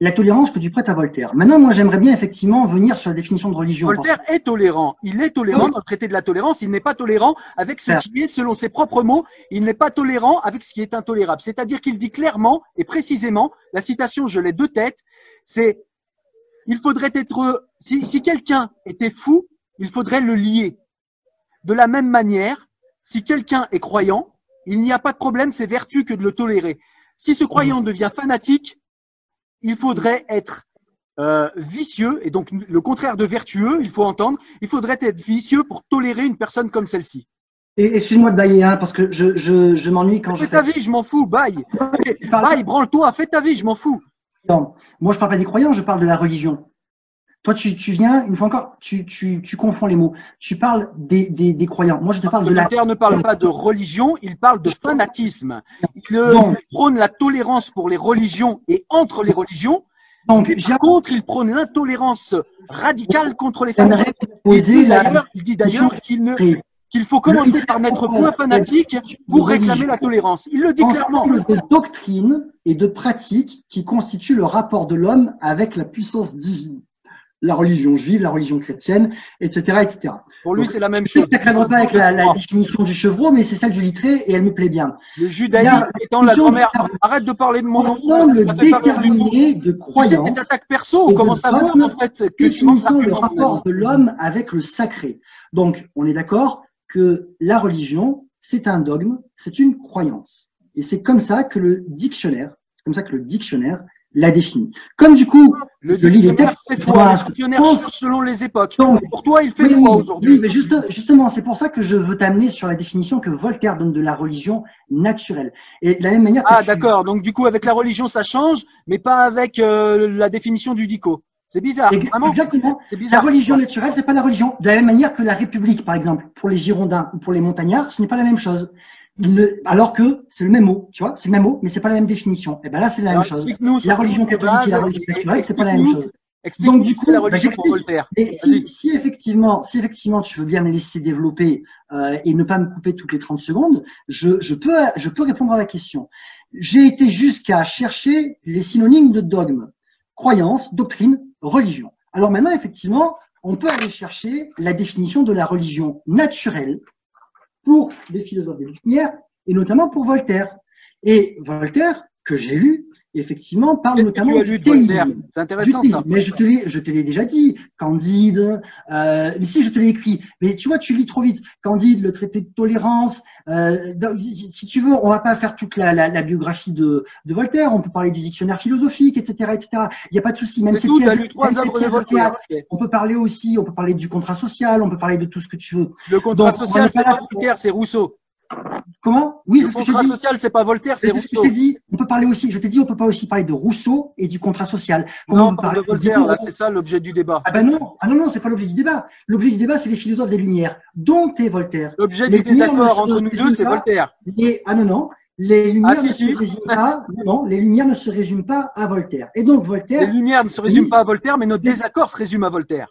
la tolérance que tu prêtes à Voltaire. Maintenant, moi, j'aimerais bien effectivement venir sur la définition de religion. parce Voltaire est tolérant. Il est tolérant Oui. dans le traité de la tolérance. Il n'est pas tolérant avec ce qui est, selon ses propres mots, il n'est pas tolérant avec ce qui est intolérable. C'est-à-dire qu'il dit clairement et précisément, la citation, je l'ai de tête, c'est il faudrait être, si, si quelqu'un était fou, il faudrait le lier. De la même manière, si quelqu'un est croyant, il n'y a pas de problème, c'est vertu que de le tolérer. Si ce croyant devient fanatique, il faudrait être euh, vicieux, et donc le contraire de vertueux, il faut entendre, il faudrait être vicieux pour tolérer une personne comme celle-ci. Et excuse-moi de bailler, hein, parce que je, je, je m'ennuie quand je Fais ta vie, je m'en fous, baille. Baille, branle-toi, fais ta vie, je m'en fous. Non. Moi, je parle pas des croyants, je parle de la religion. Toi, tu, tu viens, une fois encore, tu, tu, tu confonds les mots. Tu parles des, des, des croyants. Moi, je te Parce parle que de la. Voltaire ne parle pas de religion, il parle de fanatisme. Il, prône la tolérance pour les religions et entre les religions. Donc, par contre, il prône l'intolérance radicale contre les fanatiques. Il dit la. d'ailleurs- il dit d'ailleurs qu'il ne faut commencer par n'être point fanatique pour réclamer la tolérance. Il le dit clairement. de doctrines et de pratiques qui constituent le rapport de l'homme avec la puissance divine. La religion juive, la religion chrétienne, etc., etc. Pour lui, c'est la même Je chose. ça cadre pas avec la, la définition du chevreau, mais c'est celle du littré et elle me plaît bien. Le judaïsme étant la grand-mère. Arrête de parler de mon nom. Ensemble Ça déterminé de croyances, tes attaques perso, à voir dogmes en fait que le rapport de l'homme avec le sacré. Donc, on est d'accord que la religion, c'est un dogme, c'est une croyance. Et c'est comme ça que le dictionnaire, c'est comme ça que le dictionnaire l'a défini. Comme du coup, Le je lis les textes, fait vois le dictionnaire selon les époques. Donc, Pour toi, il fait Oui, oui, aujourd'hui. oui, mais juste- justement, c'est pour ça que je veux t'amener sur la définition que Voltaire donne de la religion naturelle. Et de la même manière que Ah, tu- d'accord. Donc, du coup, avec la religion, ça change, mais pas avec euh, la définition du dico. C'est bizarre. Vraiment, Exactement. c'est La bizarre. religion naturelle, c'est pas la religion. De la même manière que la République, par exemple, pour les Girondins ou pour les Montagnards, ce n'est pas la même chose. Alors que c'est le même mot, tu vois, c'est le même mot, mais c'est pas la même définition. Et ben là, c'est la Alors, même chose. explique-nous La religion catholique et la religion naturelle, c'est pas la même chose. Donc, du coup, bah. Et si, si effectivement, si effectivement tu veux bien me laisser développer euh, et ne pas me couper toutes les 30 secondes, je, je peux je peux répondre à la question. J'ai été jusqu'à chercher les synonymes de dogme, croyance, doctrine, religion. Alors maintenant, effectivement, on peut aller chercher la définition de la religion naturelle pour les philosophes des Lumières et notamment pour Voltaire. Et Voltaire, que j'ai lu, effectivement, parle notamment du théisme. C'est Du intéressant, théisme. ça. Mais je te l'ai, je te l'ai déjà dit. Candide, euh, ici je te l'ai écrit. Mais tu vois, tu lis trop vite. Candide, le traité de tolérance. Euh, dans- si, si tu veux, on va pas faire toute la, la, la biographie de, de Voltaire. On peut parler du dictionnaire philosophique, etc., etc. Il n'y a pas de souci. Même lu trois œuvres de Voltaire. On peut parler aussi, on peut parler du contrat social, on peut parler de tout ce que tu veux. Le contrat Donc, social, c'est Voltaire, c'est Rousseau. Comment? Oui, le c'est ce que je contrat social, c'est pas Voltaire, c'est C'est ce que je Rousseau. t'ai dit. On peut parler aussi. Je t'ai dit, on peut pas aussi parler de Rousseau et du contrat social. Comment Non, on parle de Voltaire, là, c'est ça l'objet du débat. Ah ben non, ah non, non, c'est pas l'objet du débat. L'objet du débat, c'est les philosophes des Lumières, dont est Voltaire? L'objet Les du désaccord entre nous deux, c'est Voltaire. Les, ah non, non, les Lumières Ah, si, ne si. se résument pas. Non, les Lumières ne se résument pas à Voltaire. Et donc Les Voltaire. Lumières ne se résument Oui. pas à Voltaire, mais notre désaccord se résume à Voltaire.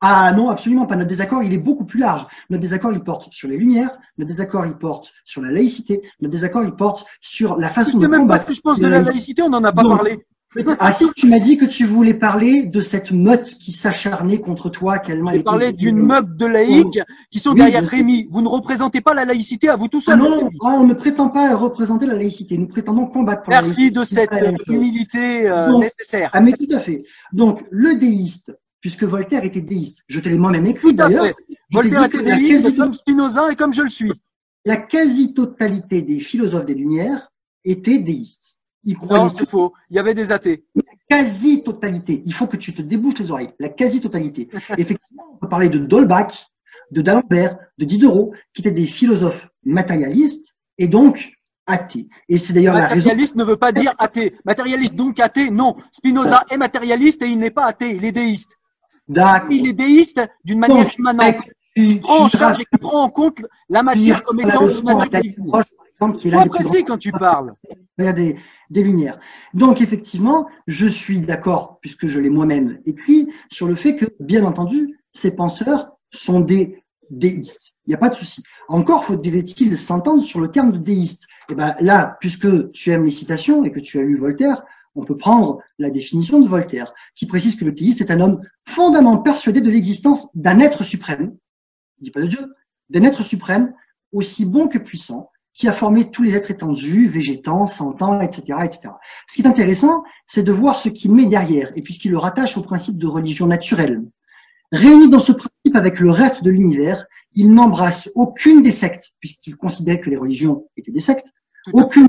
Ah non, absolument pas. Notre désaccord, il est beaucoup plus large. Notre désaccord, il porte sur les Lumières. Notre désaccord, il porte sur la laïcité. Notre désaccord, il porte sur la façon de même pas combattre. ce que je pense de la laïcité, on n'en a pas Non. parlé. Ah si, tu m'as dit que tu voulais parler de cette meute qui s'acharnait contre toi, tellement J'ai elle parlé d'une meute de laïcs qui sont Oui, derrière. Rémi. Vous ne représentez pas la laïcité à vous tout Ah seul. non, Rémi. ah, on ne prétend pas représenter la laïcité. Nous prétendons combattre pour la Merci laïcité. de cette chose. humilité euh, Donc, nécessaire. Ah mais tout à fait. Donc le déiste, puisque Voltaire était déiste, je te l'ai moi-même écrit d'ailleurs. Voltaire était la déiste quasi- comme Spinoza et comme je le suis. La quasi-totalité des philosophes des Lumières étaient déistes. Ils croyaient Non, c'est faux. Il y avait des athées. quasi-totalité. Il faut que tu te débouches les oreilles. La quasi-totalité. Effectivement, on peut parler de Dolbach, de D'Alembert, de Diderot, qui étaient des philosophes matérialistes et donc athées. Et c'est d'ailleurs la raison. Matérialiste ne veut pas dire athée. Matérialiste donc athée, non. Spinoza est matérialiste et il n'est pas athée, il est déiste. D'accord. Il est déiste d'une manière Donc, immanente. tu- Il prend en charge et qui prend en compte la matière comme étant une Sois des plus précis quand tu parles. il y a des, des lumières. Donc effectivement, je suis d'accord, puisque je l'ai moi-même écrit, sur le fait que, bien entendu, ces penseurs sont des déistes. Il n'y a pas de souci. Encore faut-il s'entendre sur le terme de déiste. Et ben là, puisque tu aimes les citations et que tu as lu Voltaire, on peut prendre la définition de Voltaire, qui précise que le théiste est un homme fondamentalement persuadé de l'existence d'un être suprême, il dit pas de Dieu, d'un être suprême aussi bon que puissant, qui a formé tous les êtres étendus, végétants, sentants, etc., etc. Ce qui est intéressant, c'est de voir ce qu'il met derrière, et puisqu'il le rattache au principe de religion naturelle. Réuni dans ce principe avec le reste de l'univers, il n'embrasse aucune des sectes, puisqu'il considérait que les religions étaient des sectes, aucune,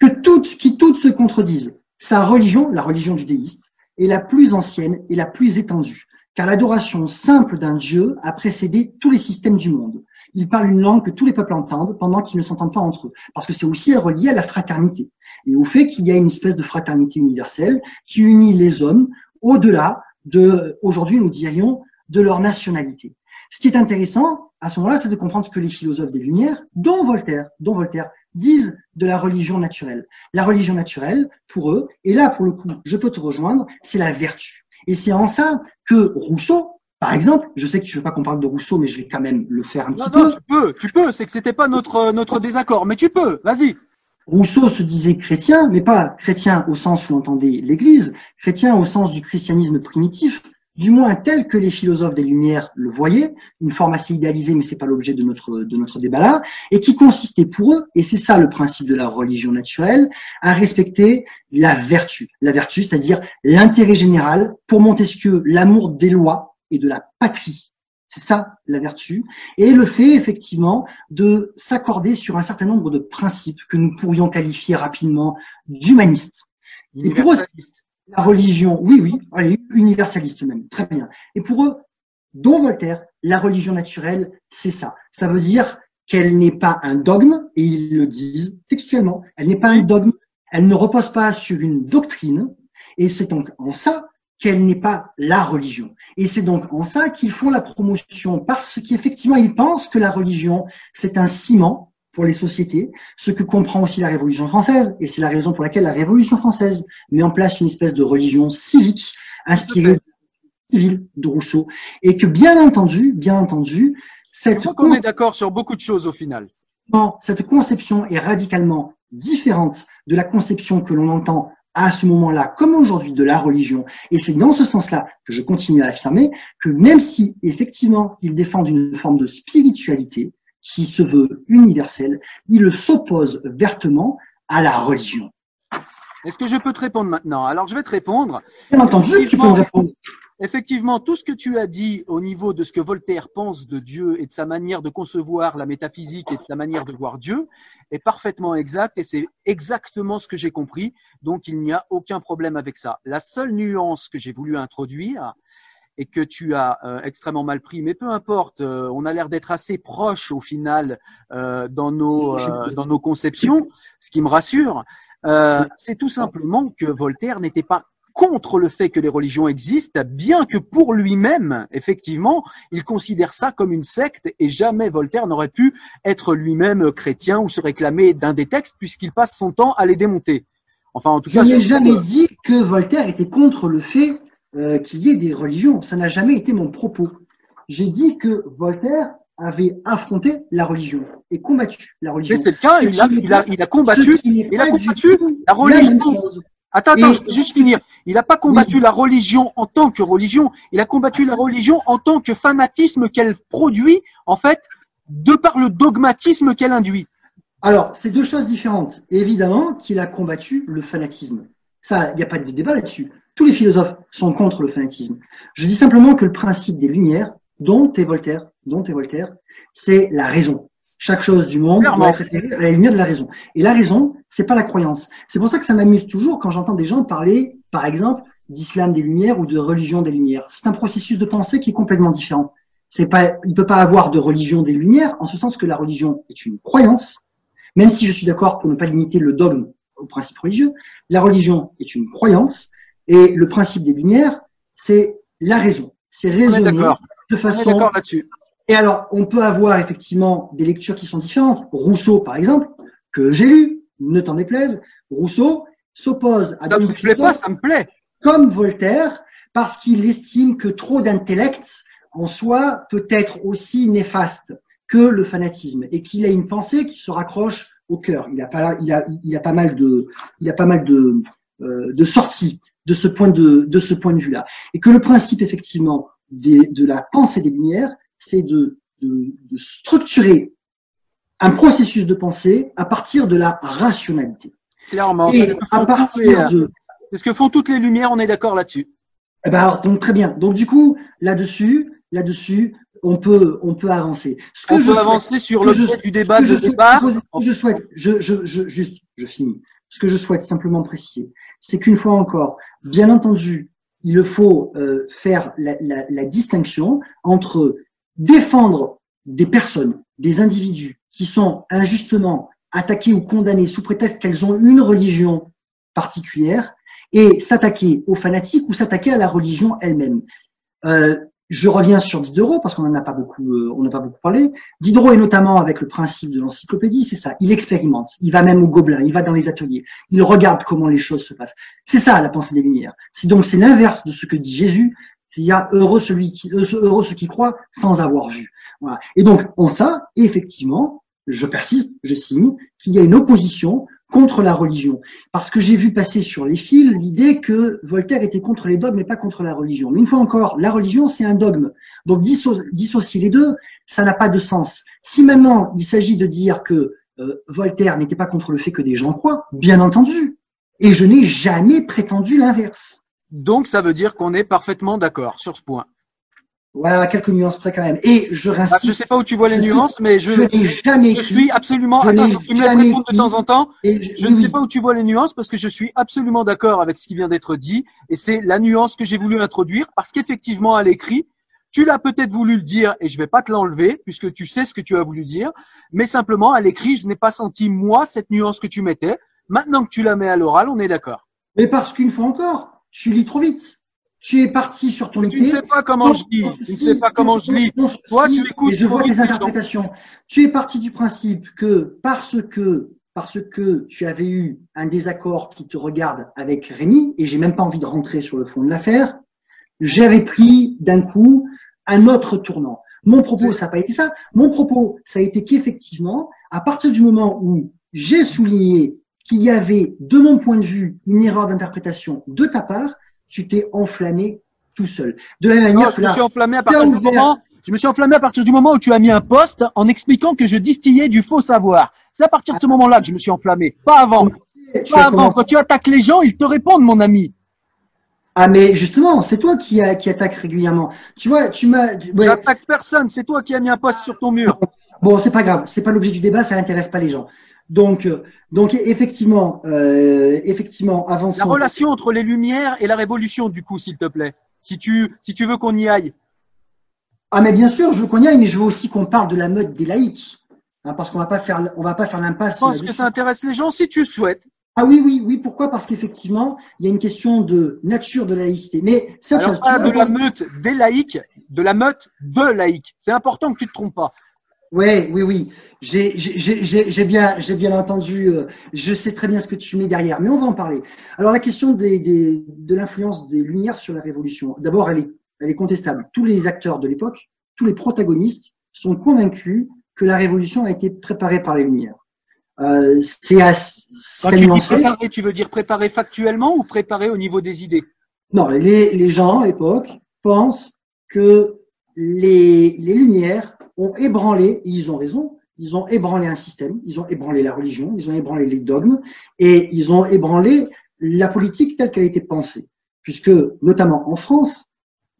que toutes, qui toutes se contredisent. Sa religion, la religion du déiste, est la plus ancienne et la plus étendue, car l'adoration simple d'un Dieu a précédé tous les systèmes du monde. Il parle une langue que tous les peuples entendent pendant qu'ils ne s'entendent pas entre eux, parce que c'est aussi relié à la fraternité et au fait qu'il y a une espèce de fraternité universelle qui unit les hommes au-delà de, aujourd'hui nous dirions, de leur nationalité. Ce qui est intéressant à ce moment-là, c'est de comprendre ce que les philosophes des Lumières, dont Voltaire, dont Voltaire, disent de la religion naturelle. La religion naturelle, pour eux, et là pour le coup, je peux te rejoindre, c'est la vertu. Et c'est en ça que Rousseau, par exemple, je sais que tu veux pas qu'on parle de Rousseau, mais je vais quand même le faire un Non, petit non, peu. tu peux, tu peux. C'est que c'était pas notre notre désaccord, mais tu peux. Vas-y. Rousseau se disait chrétien, mais pas chrétien au sens où entendait l'Église, chrétien au sens du christianisme primitif, du moins tel que les philosophes des Lumières le voyaient, une forme assez idéalisée, mais c'est pas l'objet de notre de notre débat là, et qui consistait pour eux, et c'est ça le principe de la religion naturelle, à respecter la vertu, la vertu, c'est-à-dire l'intérêt général, pour Montesquieu, l'amour des lois et de la patrie. C'est ça la vertu, et le fait effectivement de s'accorder sur un certain nombre de principes que nous pourrions qualifier rapidement d'humanistes. La religion, oui, oui, allez, universaliste même, très bien. Et pour eux, dont Voltaire, la religion naturelle, c'est ça. Ça veut dire qu'elle n'est pas un dogme, et ils le disent textuellement, elle n'est pas un dogme, elle ne repose pas sur une doctrine, et c'est donc en ça qu'elle n'est pas la religion. Et c'est donc en ça qu'ils font la promotion, parce qu'effectivement, ils pensent que la religion, c'est un ciment pour les sociétés, ce que comprend aussi la Révolution française, et c'est la raison pour laquelle la Révolution française met en place une espèce de religion civique inspirée de civile de Rousseau, et que bien entendu, bien entendu, Je cette, crois qu'on est d'accord sur beaucoup de choses au final. conception- cette conception est radicalement différente de la conception que l'on entend à ce moment-là, comme aujourd'hui, de la religion. Et c'est dans ce sens-là que je continue à affirmer que même si effectivement ils défendent une forme de spiritualité qui se veut universelle, ils s'opposent vertement à la religion. Est-ce que je peux te répondre maintenant? Alors je vais te répondre. Bien entendu, tu peux me répondre. Effectivement, tout ce que tu as dit au niveau de ce que Voltaire pense de Dieu et de sa manière de concevoir la métaphysique et de sa manière de voir Dieu est parfaitement exact et c'est exactement ce que j'ai compris. Donc il n'y a aucun problème avec ça. La seule nuance que j'ai voulu introduire et que tu as euh, extrêmement mal pris, mais peu importe, euh, on a l'air d'être assez proches au final euh, dans nos dans nos conceptions, ce qui me rassure. c'est tout simplement que Voltaire n'était pas contre le fait que les religions existent, bien que pour lui-même, effectivement, il considère ça comme une secte et jamais Voltaire n'aurait pu être lui-même chrétien ou se réclamer d'un des textes puisqu'il passe son temps à les démonter. Enfin, en tout cas, je n'ai jamais dit que Voltaire était contre le fait euh, qu'il y ait des religions. Ça n'a jamais été mon propos. J'ai dit que Voltaire avait affronté la religion et combattu la religion. Mais c'est le cas, il a, il, a, il a, combattu, il a combattu la religion. Attends, attends, juste finir. Il n'a pas combattu la religion en tant que religion, il a combattu la religion en tant que fanatisme qu'elle produit, en fait, de par le dogmatisme qu'elle induit. Alors, c'est deux choses différentes. Évidemment qu'il a combattu le fanatisme. Ça, il n'y a pas de débat là-dessus. Tous les philosophes sont contre le fanatisme. Je dis simplement que le principe des Lumières, dont est Voltaire, dont est Voltaire, c'est la raison. Chaque chose du monde doit être à la lumière de la raison. Et la raison, c'est pas la croyance. C'est pour ça que ça m'amuse toujours quand j'entends des gens parler, par exemple, d'islam des Lumières ou de religion des Lumières. C'est un processus de pensée qui est complètement différent. C'est pas, il peut pas avoir de religion des Lumières en ce sens que la religion est une croyance, même si je suis d'accord pour ne pas limiter le dogme au principe religieux. La religion est une croyance et le principe des Lumières, c'est la raison. C'est raisonner de façon. là-dessus. Et alors, on peut avoir effectivement des lectures qui sont différentes. Rousseau, par exemple, que j'ai lu, ne t'en déplaise, Rousseau s'oppose à Ça me plaît pas, ça me plaît. Comme Voltaire, parce qu'il estime que trop d'intellect en soi peut être aussi néfaste que le fanatisme et qu'il a une pensée qui se raccroche au cœur. Il a pas, il a, il a pas mal de, il a pas mal de, euh, de sorties de ce point de, de ce point de vue-là. Et que le principe, effectivement, des, de la pensée des Lumières, c'est de, de, de, structurer un processus de pensée à partir de la rationalité. Clairement. Et à partir de... C'est ce que font toutes les Lumières, on est d'accord là-dessus. Eh ben alors, donc très bien. Donc du coup, là-dessus, là-dessus, on peut, on peut avancer. Ce que on je peut avancer sur du débat de départ. Je souhaite, je, je, je, juste, je finis. Ce que je souhaite simplement préciser, c'est qu'une fois encore, bien entendu, il faut euh, faire la, la, la distinction entre défendre des personnes, des individus qui sont injustement attaqués ou condamnés sous prétexte qu'elles ont une religion particulière et s'attaquer aux fanatiques ou s'attaquer à la religion elle-même. Euh, je reviens sur Diderot parce qu'on n'en a pas beaucoup, euh, on n'a pas beaucoup parlé. Diderot est notamment avec le principe de l'encyclopédie, c'est ça. Il expérimente. Il va même au Gobelin, il va dans les ateliers, il regarde comment les choses se passent. C'est ça la pensée des Lumières. C'est donc c'est l'inverse de ce que dit Jésus. Il y a heureux celui qui, euh, heureux ceux qui croient sans avoir vu. Voilà. Et donc en ça, effectivement, je persiste, je signe qu'il y a une opposition contre la religion. Parce que j'ai vu passer sur les fils l'idée que Voltaire était contre les dogmes et pas contre la religion. Mais une fois encore, la religion, c'est un dogme. Donc dissocier les deux, ça n'a pas de sens. Si maintenant il s'agit de dire que euh, Voltaire n'était pas contre le fait que des gens croient, bien entendu. Et je n'ai jamais prétendu l'inverse. Donc ça veut dire qu'on est parfaitement d'accord sur ce point. Voilà, quelques nuances près quand même. Et je bah, Je sais pas où tu vois les nuances, mais je, je, jamais je suis absolument. attends, tu me laisses répondre de temps en temps. je, ne sais pas où tu vois les nuances parce que je suis absolument d'accord avec ce qui vient d'être dit. Et c'est la nuance que j'ai voulu introduire parce qu'effectivement, à l'écrit, tu l'as peut-être voulu le dire et je vais pas te l'enlever puisque tu sais ce que tu as voulu dire. Mais simplement, à l'écrit, je n'ai pas senti, moi, cette nuance que tu mettais. Maintenant que tu la mets à l'oral, on est d'accord. Mais parce qu'une fois encore, tu lis trop vite tu es parti sur ton Tu ne sais pas comment je lis. Tu ne sais pas comment je lis. Toi, tu écoutes. Et je vois tes interprétations. Tu es parti du principe que parce que parce que tu avais eu un désaccord qui te regarde avec Rémi, et j'ai même pas envie de rentrer sur le fond de l'affaire, j'avais pris d'un coup un autre tournant. Mon propos, ça n'a pas été ça. Mon propos, ça a été qu'effectivement, à partir du moment où j'ai souligné qu'il y avait, de mon point de vue, une erreur d'interprétation de ta part, tu t'es enflammé tout seul. De la manière je me suis enflammé à partir du moment, je me suis enflammé à partir du moment où tu as mis un poste en expliquant que je distillais du faux savoir. C'est à partir de ce moment-là que je me suis enflammé, pas avant. Pas avant. Quand tu attaques les gens, ils te répondent, mon ami. Ah mais justement, c'est toi qui, a, qui attaque régulièrement. Tu vois, tu m'as. Ouais. J'attaque personne, c'est toi qui as mis un poste sur ton mur. Bon, c'est pas grave, c'est pas l'objet du débat, ça n'intéresse pas les gens. Donc, euh, donc effectivement, euh, effectivement, avançons. La relation entre les Lumières et la Révolution, du coup, s'il te plaît. si tu, si tu veux qu'on y aille. Ah, mais bien sûr, je veux qu'on y aille, mais je veux aussi qu'on parle de la mode des laïcs. Hein, parce qu'on va pas faire, on va pas faire l'impasse. Je pense que ça intéresse les gens si tu souhaites. Ah oui, oui, oui. Pourquoi? Parce qu'effectivement, il y a une question de nature de laïcité. Mais. Pas de la meute des laïcs, de la meute de laïcs. C'est important que tu te trompes pas. Ouais, oui, oui. J'ai bien, j'ai bien entendu. Euh, je sais très bien ce que tu mets derrière, mais on va en parler. Alors la question des, des, de l'influence des Lumières sur la Révolution. D'abord, elle est, elle est contestable. Tous les acteurs de l'époque, tous les protagonistes sont convaincus que la Révolution a été préparée par les Lumières. Euh, c'est Quand tu dis préparer, tu veux dire préparer factuellement ou préparer au niveau des idées? Non, les, les gens à l'époque pensent que les, les Lumières ont ébranlé, et ils ont raison, ils ont ébranlé un système, ils ont ébranlé la religion, ils ont ébranlé les dogmes, et ils ont ébranlé la politique telle qu'elle été pensée. Puisque, notamment en France,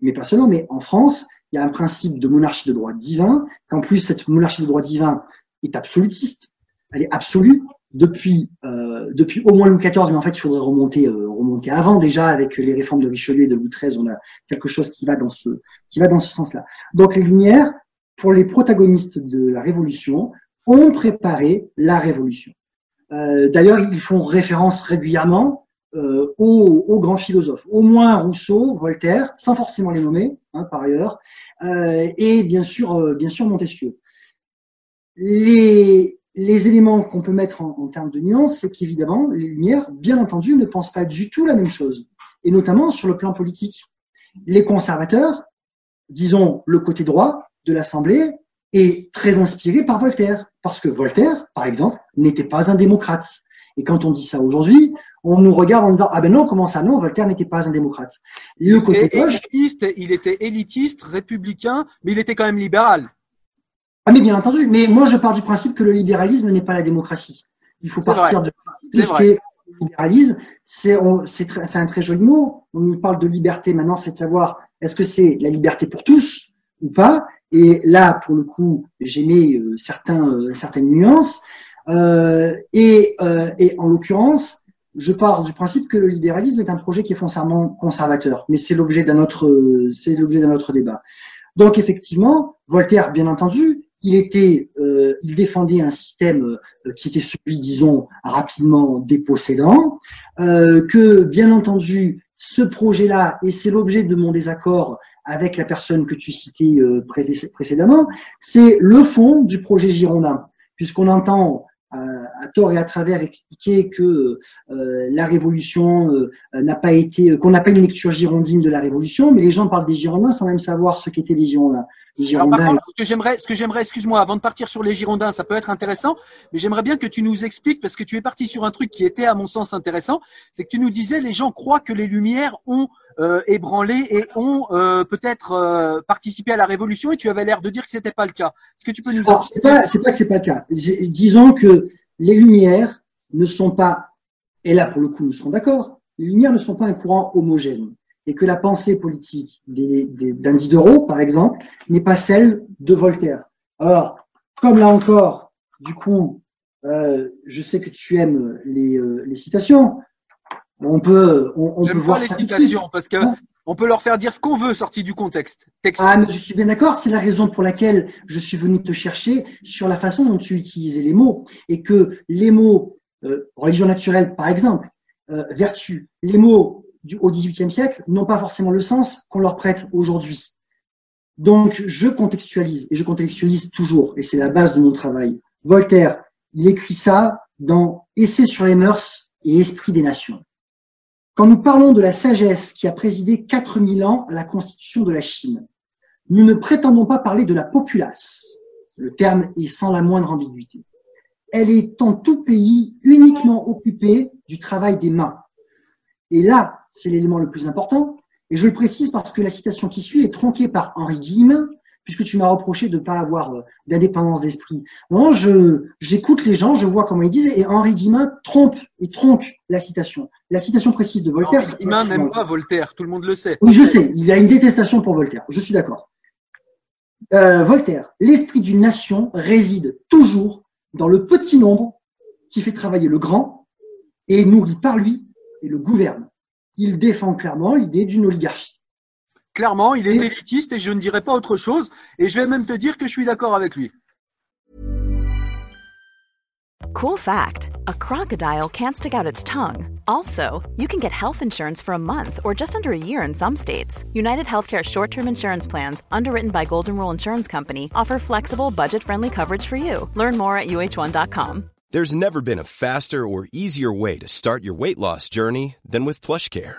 mais pas seulement, mais en France, il y a un principe de monarchie de droit divin, qu'en plus cette monarchie de droit divin est absolutiste, elle est absolue depuis euh, depuis au moins Louis XIV, mais en fait il faudrait remonter euh, remonter avant déjà avec les réformes de Richelieu et de Louis XIII, on a quelque chose qui va dans ce qui va dans ce sens-là. Donc les Lumières, pour les protagonistes de la Révolution, ont préparé la Révolution. Euh, D'ailleurs, ils font référence régulièrement euh, aux, aux, grands philosophes, au moins Rousseau, Voltaire, sans forcément les nommer hein, par ailleurs, euh, et bien sûr, euh, bien sûr Montesquieu. Les, les éléments qu'on peut mettre en, en, termes de nuances, c'est qu'évidemment, les Lumières, bien entendu, ne pensent pas du tout la même chose, et notamment sur le plan politique. Les conservateurs, disons le côté droit de l'Assemblée, est très inspiré par Voltaire, parce que Voltaire, par exemple, n'était pas un démocrate. Et quand on dit ça aujourd'hui, on nous regarde en disant ah ben non comment ça non Voltaire n'était pas un démocrate. Le côté gauche, élitiste, il était élitiste, républicain, mais il était quand même libéral. Ah mais bien entendu, mais moi je pars du principe que le libéralisme n'est pas la démocratie. Il faut partir de ce le libéralisme, c'est c'est un très joli mot. On nous parle de liberté maintenant, c'est de savoir est-ce que c'est la liberté pour tous ou pas? Et là, pour le coup, j'aimais euh, certains euh, certaines nuances. Euh, et, euh, et en l'occurrence, je pars du principe que le libéralisme est un projet qui est foncièrement conservateur, mais c'est l'objet d'un autre, c'est l'objet d'un autre débat. Donc effectivement, Voltaire, bien entendu, il était, euh, il défendait un système qui était celui, disons, rapidement dépossédant, euh, que bien entendu, ce projet-là, et c'est l'objet de mon désaccord avec la personne que tu citais euh, précédemment, c'est le fond du projet girondin, puisqu'on entend à tort et à travers expliquer que euh, la révolution euh, n'a pas été, qu'on n'a pas une lecture girondine de la révolution, mais les gens parlent des Girondins sans même savoir ce qu'étaient les Girondins. Les Girondins Alors, contre, ce que j'aimerais, ce que j'aimerais, excuse-moi, avant de partir sur les Girondins, ça peut être intéressant, mais j'aimerais bien que tu nous expliques parce que tu es parti sur un truc qui était à mon sens intéressant, c'est que tu nous disais les gens croient que les Lumières ont euh, ébranlé et ont euh, peut-être euh, participé à la révolution et tu avais l'air de dire que c'était pas le cas. Est-ce que tu peux nous Alors, c'est pas, c'est pas que c'est pas le cas. Disons que les Lumières ne sont pas, et là pour le coup nous serons d'accord, les Lumières ne sont pas un courant homogène et que la pensée politique des, des, d'un Diderot, par exemple, n'est pas celle de Voltaire. Alors, comme là encore, du coup, euh, je sais que tu aimes les, euh, les citations. On peut, on, on peut voir parce que on peut leur faire dire ce qu'on veut sorti du contexte. Ah, mais je suis bien d'accord. C'est la raison pour laquelle je suis venu te chercher sur la façon dont tu utilisais les mots et que les mots euh, religion naturelle, par exemple, euh, vertu, les mots du, au XVIIIe siècle n'ont pas forcément le sens qu'on leur prête aujourd'hui. Donc, je contextualise et je contextualise toujours, et c'est la base de mon travail. Voltaire, il écrit ça dans Essai sur les mœurs et Esprit des nations. Quand nous parlons de la sagesse qui a présidé 4000 ans à la constitution de la Chine, nous ne prétendons pas parler de la populace. Le terme est sans la moindre ambiguïté. Elle est en tout pays uniquement occupée du travail des mains. Et là, c'est l'élément le plus important. Et je le précise parce que la citation qui suit est tronquée par Henri Guillemin, puisque tu m'as reproché de ne pas avoir euh, d'indépendance d'esprit. Non, je, j'écoute les gens, je vois comment ils disent, et Henri Guillemin trompe et tronque la citation. La citation précise de Voltaire. Henri Guillemin n'aime pas Voltaire, tout le monde le sait. Oui, je sais, il y a une détestation pour Voltaire, je suis d'accord. Euh, Voltaire, l'esprit d'une nation réside toujours dans le petit nombre qui fait travailler le grand et nourrit par lui et le gouverne. Il défend clairement l'idée d'une oligarchie. Clairement, il est élitiste et je ne dirais pas autre chose. Et je vais même te dire que je suis d'accord avec lui. Cool fact a crocodile can't stick out its tongue. Also, you can get health insurance for a month or just under a year in some states. United Healthcare short term insurance plans, underwritten by Golden Rule Insurance Company, offer flexible, budget friendly coverage for you. Learn more at uh1.com. There's never been a faster or easier way to start your weight loss journey than with PlushCare.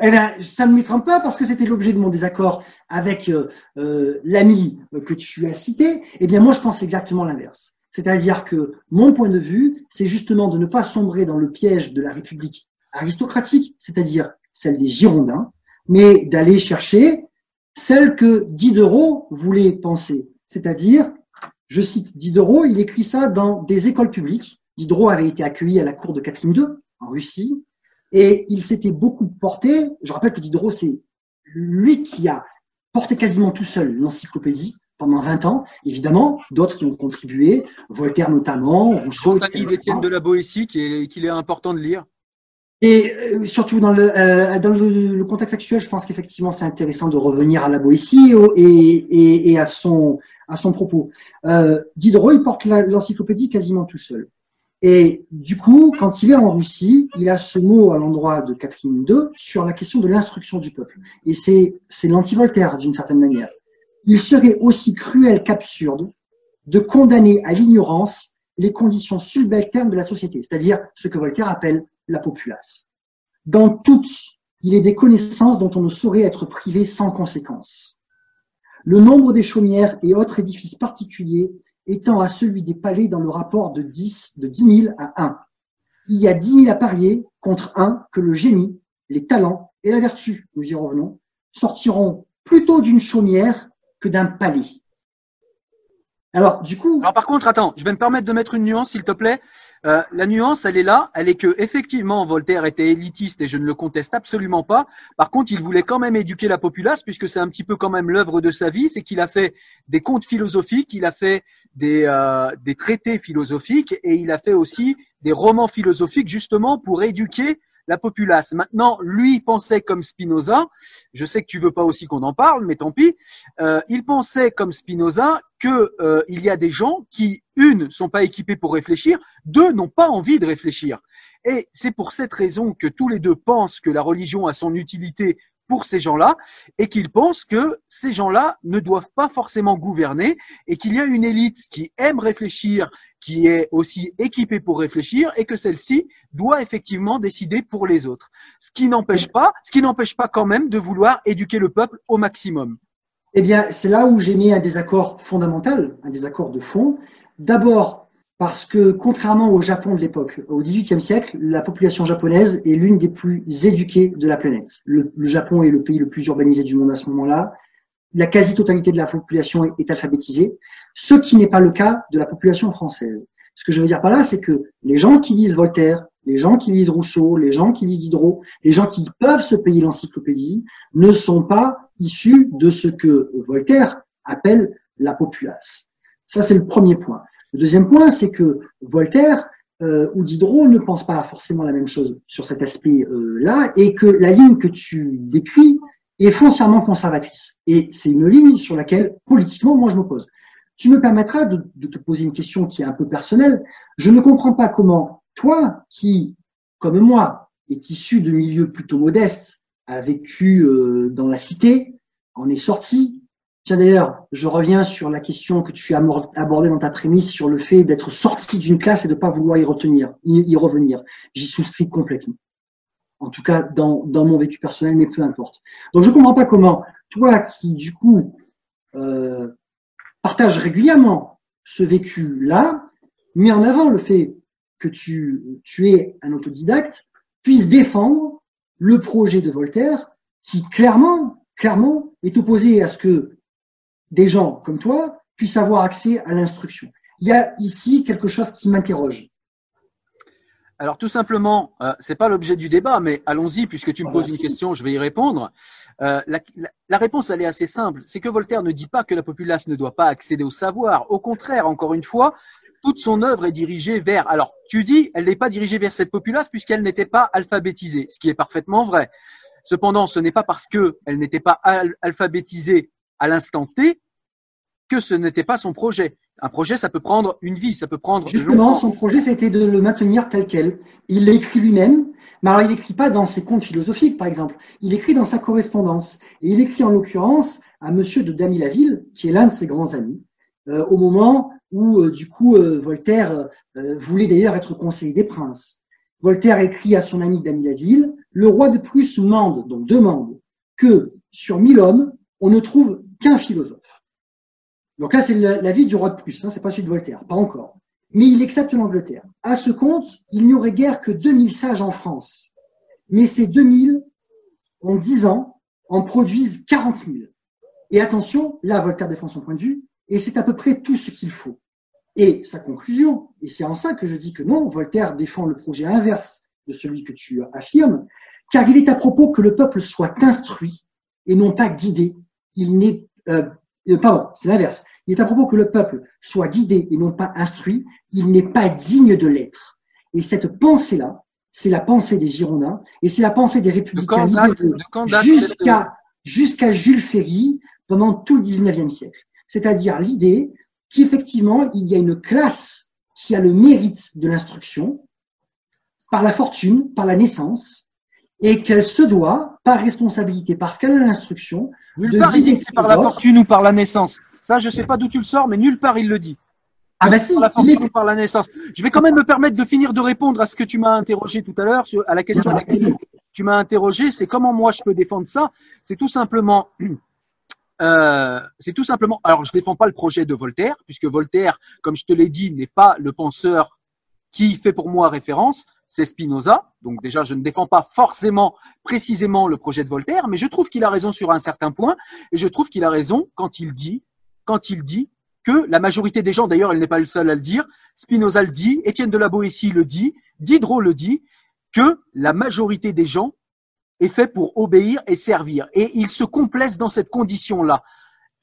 Eh bien, ça ne m'étrange pas parce que c'était l'objet de mon désaccord avec euh, euh, l'ami que tu as cité. Eh bien, moi, je pense exactement l'inverse. C'est-à-dire que mon point de vue, c'est justement de ne pas sombrer dans le piège de la République aristocratique, c'est-à-dire celle des Girondins, mais d'aller chercher celle que Diderot voulait penser. C'est-à-dire, je cite Diderot, il écrit ça dans des écoles publiques. Diderot avait été accueilli à la cour de Catherine II en Russie. Et il s'était beaucoup porté, je rappelle que Diderot, c'est lui qui a porté quasiment tout seul l'encyclopédie pendant 20 ans. Évidemment, d'autres qui ont contribué, Voltaire notamment, Rousseau. d'Étienne de la Boétie qu'il est important de lire. Et euh, surtout dans le, euh, dans le, contexte actuel, je pense qu'effectivement c'est intéressant de revenir à la Boétie et, et, et à, son, à son propos. Euh, Diderot, il porte l'encyclopédie quasiment tout seul. Et du coup, quand il est en Russie, il a ce mot à l'endroit de Catherine II sur la question de l'instruction du peuple. Et c'est, c'est l'anti-Voltaire d'une certaine manière. Il serait aussi cruel qu'absurde de condamner à l'ignorance les conditions subalternes de la société, c'est-à-dire ce que Voltaire appelle la populace. Dans toutes, il est des connaissances dont on ne saurait être privé sans conséquence. Le nombre des chaumières et autres édifices particuliers étant à celui des palais dans le rapport de 10, de 10 000 à 1. Il y a 10 000 à parier contre 1 que le génie, les talents et la vertu, nous y revenons, sortiront plutôt d'une chaumière que d'un palais. Alors, du coup. Alors, par contre, attends, je vais me permettre de mettre une nuance, s'il te plaît. Euh, la nuance, elle est là. Elle est que, effectivement, Voltaire était élitiste et je ne le conteste absolument pas. Par contre, il voulait quand même éduquer la populace puisque c'est un petit peu quand même l'œuvre de sa vie. C'est qu'il a fait des contes philosophiques, il a fait des, euh, des traités philosophiques et il a fait aussi des romans philosophiques justement pour éduquer la populace. Maintenant, lui pensait comme Spinoza. Je sais que tu veux pas aussi qu'on en parle, mais tant pis. Euh, il pensait comme Spinoza que euh, il y a des gens qui, une, sont pas équipés pour réfléchir, deux, n'ont pas envie de réfléchir. Et c'est pour cette raison que tous les deux pensent que la religion a son utilité pour ces gens-là et qu'ils pensent que ces gens-là ne doivent pas forcément gouverner et qu'il y a une élite qui aime réfléchir, qui est aussi équipée pour réfléchir et que celle-ci doit effectivement décider pour les autres. Ce qui n'empêche pas, ce qui n'empêche pas quand même de vouloir éduquer le peuple au maximum. Eh bien, c'est là où j'ai mis un désaccord fondamental, un désaccord de fond. D'abord, parce que contrairement au Japon de l'époque, au XVIIIe siècle, la population japonaise est l'une des plus éduquées de la planète. Le, Japon est le pays le plus urbanisé du monde à ce moment-là. La quasi-totalité de la population est, alphabétisée, ce qui n'est pas le cas de la population française. Ce que je veux dire par là, c'est que les gens qui lisent Voltaire, les gens qui lisent Rousseau, les gens qui lisent Diderot, les gens qui peuvent se payer l'encyclopédie, ne sont pas issus de ce que Voltaire appelle la populace. Ça, c'est le premier point. Le deuxième point, c'est que Voltaire euh, ou Diderot ne pensent pas forcément la même chose sur cet aspect-là et que la ligne que tu décris est foncièrement conservatrice. Et c'est une ligne sur laquelle, politiquement, moi, je me pose. Tu me permettras de, de, te poser une question qui est un peu personnelle. Je ne comprends pas comment toi, qui, comme moi, est issu de milieux plutôt modestes, a vécu euh, dans la cité, en est sorti, Tiens d'ailleurs, je reviens sur la question que tu as abordée dans ta prémisse sur le fait d'être sorti d'une classe et de ne pas vouloir y retenir, y, revenir. J'y souscris complètement. En tout cas, dans, mon vécu personnel, mais peu importe. Donc je ne comprends pas comment toi qui du coup euh, partages régulièrement ce vécu-là, mets en avant le fait que tu, tu es un autodidacte, puisse défendre le projet de Voltaire qui clairement, clairement est opposé à ce que des gens comme toi puissent avoir accès à l'instruction. Il y a ici quelque chose qui m'interroge. Alors tout simplement, euh, c'est pas l'objet du débat, mais allons-y puisque tu me poses une question, je vais y répondre. Euh, la, la, la, réponse elle est assez simple, c'est que Voltaire ne dit pas que la populace ne doit pas accéder au savoir. Au contraire, encore une fois, toute son œuvre est dirigée vers. Alors tu dis, elle n'est pas dirigée vers cette populace puisqu'elle n'était pas alphabétisée, ce qui est parfaitement vrai. Cependant, ce n'est pas parce que elle n'était pas al alphabétisée à l'instant T que ce n'était pas son projet. Un projet, ça peut prendre une vie, ça peut prendre. Justement, son projet, c'était de le maintenir tel quel. Il l'écrit lui-même, mais alors il n'écrit pas dans ses contes philosophiques, par exemple. Il écrit dans sa correspondance. Et il écrit en l'occurrence à Monsieur de Damy-la-Ville, qui est l'un de ses grands amis, euh, au moment où, euh, du coup, euh, Voltaire voulait d'ailleurs être conseiller des princes. Voltaire écrit à son ami Damy-la-Ville, le roi de Prusse mande, donc demande, que sur mille hommes, on ne trouve qu'un philosophe. Donc là, c'est l'avis du roi de Prusse, hein, c'est pas celui de Voltaire, pas encore. Mais il accepte l'Angleterre. À ce compte, il n'y aurait guère que 2000 sages en France. Mais ces 2000, en 10 ans, en produisent 40 000. Et attention, là, Voltaire défend son point de vue, et c'est à peu près tout ce qu'il faut. Et sa conclusion, et c'est en ça que je dis que non, Voltaire défend le projet inverse de celui que tu affirmes, car il est à propos que le peuple soit instruit et non pas guidé. Il n'est, euh, pardon, c'est l'inverse. Il est à propos que le peuple soit guidé et non pas instruit, il n'est pas digne de l'être. Et cette pensée-là, c'est la pensée des Girondins et c'est la pensée des républicains jusqu'à jusqu'à Jules Ferry pendant tout le 19e siècle. C'est-à-dire l'idée qu'effectivement, il y a une classe qui a le mérite de l'instruction par la fortune, par la naissance, et qu'elle se doit, par responsabilité, parce qu'elle a l'instruction, de part, il c'est par la fortune ou par la naissance. Ça, je sais pas d'où tu le sors, mais nulle part il le dit. Ah bah si, par la fortune ou par la naissance. Je vais quand même me permettre de finir de répondre à ce que tu m'as interrogé tout à l'heure, à la question à laquelle tu m'as interrogé, c'est comment moi je peux défendre ça? C'est tout simplement, euh, c'est tout simplement. Alors, je défends pas le projet de Voltaire, puisque Voltaire, comme je te l'ai dit, n'est pas le penseur qui fait pour moi référence, c'est Spinoza. Donc déjà, je ne défends pas forcément précisément le projet de Voltaire, mais je trouve qu'il a raison sur un certain point, et je trouve qu'il a raison quand il dit quand il dit que la majorité des gens, d'ailleurs, elle n'est pas le seul à le dire, Spinoza le dit, Étienne de la Boétie le dit, Diderot le dit, que la majorité des gens est fait pour obéir et servir. Et il se complaise dans cette condition-là.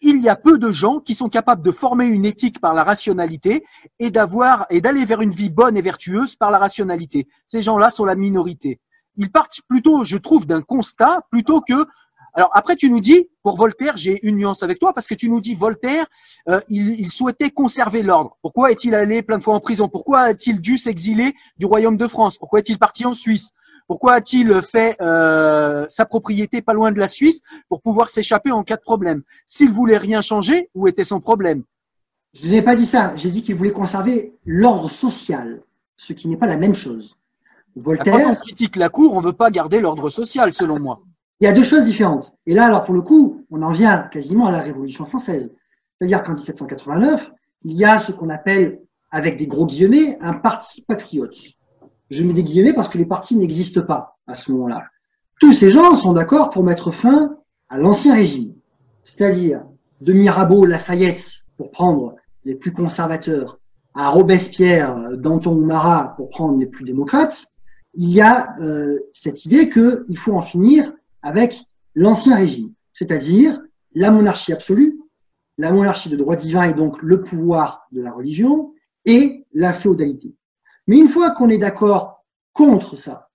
Il y a peu de gens qui sont capables de former une éthique par la rationalité et d'avoir et d'aller vers une vie bonne et vertueuse par la rationalité. Ces gens-là sont la minorité. Ils partent plutôt, je trouve, d'un constat plutôt que alors après, tu nous dis, pour Voltaire, j'ai une nuance avec toi, parce que tu nous dis, Voltaire, euh, il, il, souhaitait conserver l'ordre. Pourquoi est-il allé plein de fois en prison? Pourquoi a-t-il dû s'exiler du royaume de France? Pourquoi est-il parti en Suisse? Pourquoi a-t-il fait euh, sa propriété pas loin de la Suisse pour pouvoir s'échapper en cas de problème? S'il voulait rien changer, où était son problème? Je n'ai pas dit ça. J'ai dit qu'il voulait conserver l'ordre social, ce qui n'est pas la même chose. Voltaire. Quand on critique la cour, on ne veut pas garder l'ordre social, selon moi. Il y a deux choses différentes. Et là, alors pour le coup, on en vient quasiment à la Révolution française. C'est-à-dire qu'en 1789, il y a ce qu'on appelle, avec des gros guillemets, un parti patriote. Je mets des parce que les partis n'existent pas à ce moment-là. Tous ces gens sont d'accord pour mettre fin à l'ancien régime. C'est-à-dire de Mirabeau, Lafayette, pour prendre les plus conservateurs, à Robespierre, Danton ou Marat, pour prendre les plus démocrates, il y a euh, cette idée qu'il faut en finir avec l'ancien régime, c'est-à-dire la monarchie absolue, la monarchie de droit divin et donc le pouvoir de la religion, et la féodalité. Mais une fois qu'on est d'accord contre ça,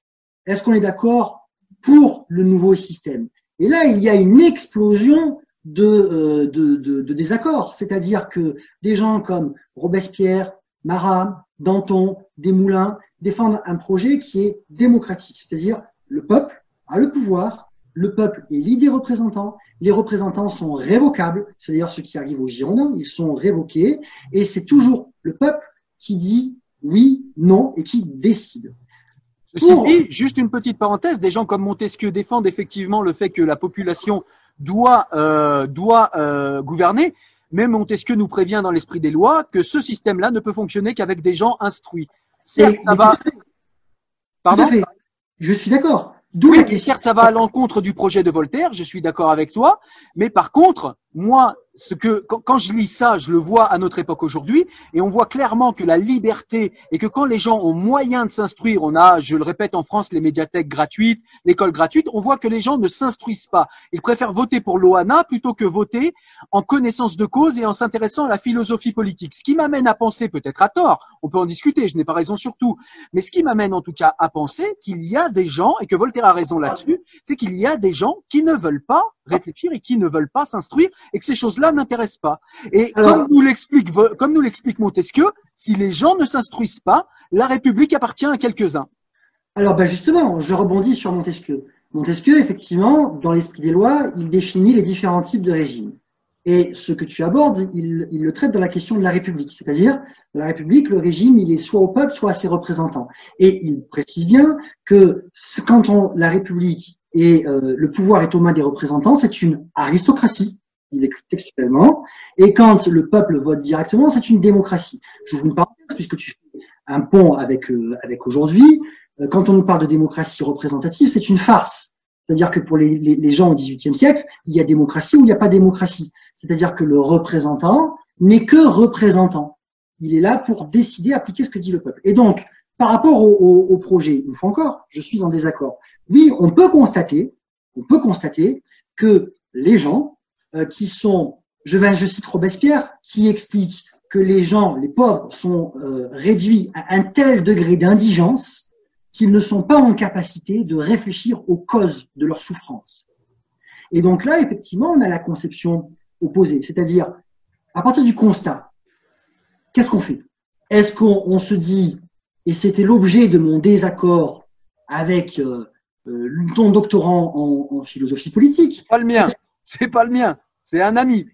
est-ce qu'on est d'accord pour le nouveau système? Et là, il y a une explosion de, euh, désaccords, c'est-à-dire que des gens comme Robespierre, Marat, Danton, Desmoulins défendent un projet qui est démocratique, c'est-à-dire le peuple a le pouvoir, le peuple élit des représentants, les représentants sont révocables, c'est d'ailleurs ce qui arrive aux Girondins, ils sont révoqués, et c'est toujours le peuple qui dit oui, non, et qui décide. Ceci dit, juste une petite parenthèse, des gens comme Montesquieu défendent effectivement le fait que la population doit, euh, doit euh, gouverner, mais Montesquieu nous prévient dans l'esprit des lois que ce système-là ne peut fonctionner qu'avec des gens instruits. Certes, ça va... Pardon Je suis d'accord. Oui, et certes, ça va à l'encontre du projet de Voltaire, je suis d'accord avec toi, mais par contre, moi, ce que quand, je lis ça, je le vois à notre époque aujourd'hui, et on voit clairement que la liberté et que quand les gens ont moyen de s'instruire, on a, je le répète, en France les médiathèques gratuites, l'école gratuite, on voit que les gens ne s'instruisent pas. Ils préfèrent voter pour l'OANA plutôt que voter en connaissance de cause et en s'intéressant à la philosophie politique. Ce qui m'amène à penser, peut-être à tort, on peut en discuter, je n'ai pas raison sur tout, mais ce qui m'amène en tout cas à penser qu'il y a des gens et que Voltaire a raison là-dessus, c'est qu'il y a des gens qui ne veulent pas réfléchir et qui ne veulent pas s'instruire et que ces choses-là n'intéressent pas. Et comme nous l'explique, comme nous l'explique Montesquieu, si les gens ne s'instruisent pas, la République appartient à quelques-uns. Alors, ben justement, je rebondis sur Montesquieu. Montesquieu, effectivement, dans l'esprit des lois, il définit les différents types de régimes. Et ce que tu abordes, il, il le traite dans la question de la République. C'est-à-dire, la République, le régime, il est soit au peuple, soit à ses représentants. Et il précise bien que quand on, la République et euh, le pouvoir est aux mains des représentants, c'est une aristocratie, il écrit textuellement, et quand le peuple vote directement, c'est une démocratie. Vous une parenthèse, puisque tu fais un pont avec, euh, avec aujourd'hui, euh, quand on nous parle de démocratie représentative, c'est une farce. C'est-à-dire que pour les, les, les gens au XVIIIe siècle, il y a démocratie ou il n'y a pas démocratie. C'est-à-dire que le représentant n'est que représentant. Il est là pour décider, appliquer ce que dit le peuple. Et donc, par rapport au, au, au projet, une fois encore, je suis en désaccord. Oui, on peut constater, on peut constater que les gens euh, qui sont, je, vais, je cite Robespierre, qui explique que les gens, les pauvres, sont euh, réduits à un tel degré d'indigence qu'ils ne sont pas en capacité de réfléchir aux causes de leur souffrance. Et donc là, effectivement, on a la conception opposée, c'est-à-dire à partir du constat, qu'est-ce qu'on fait? Est-ce qu'on se dit, et c'était l'objet de mon désaccord avec euh, ton doctorant en, en, philosophie politique. Pas le mien, c'est pas le mien, c'est un ami.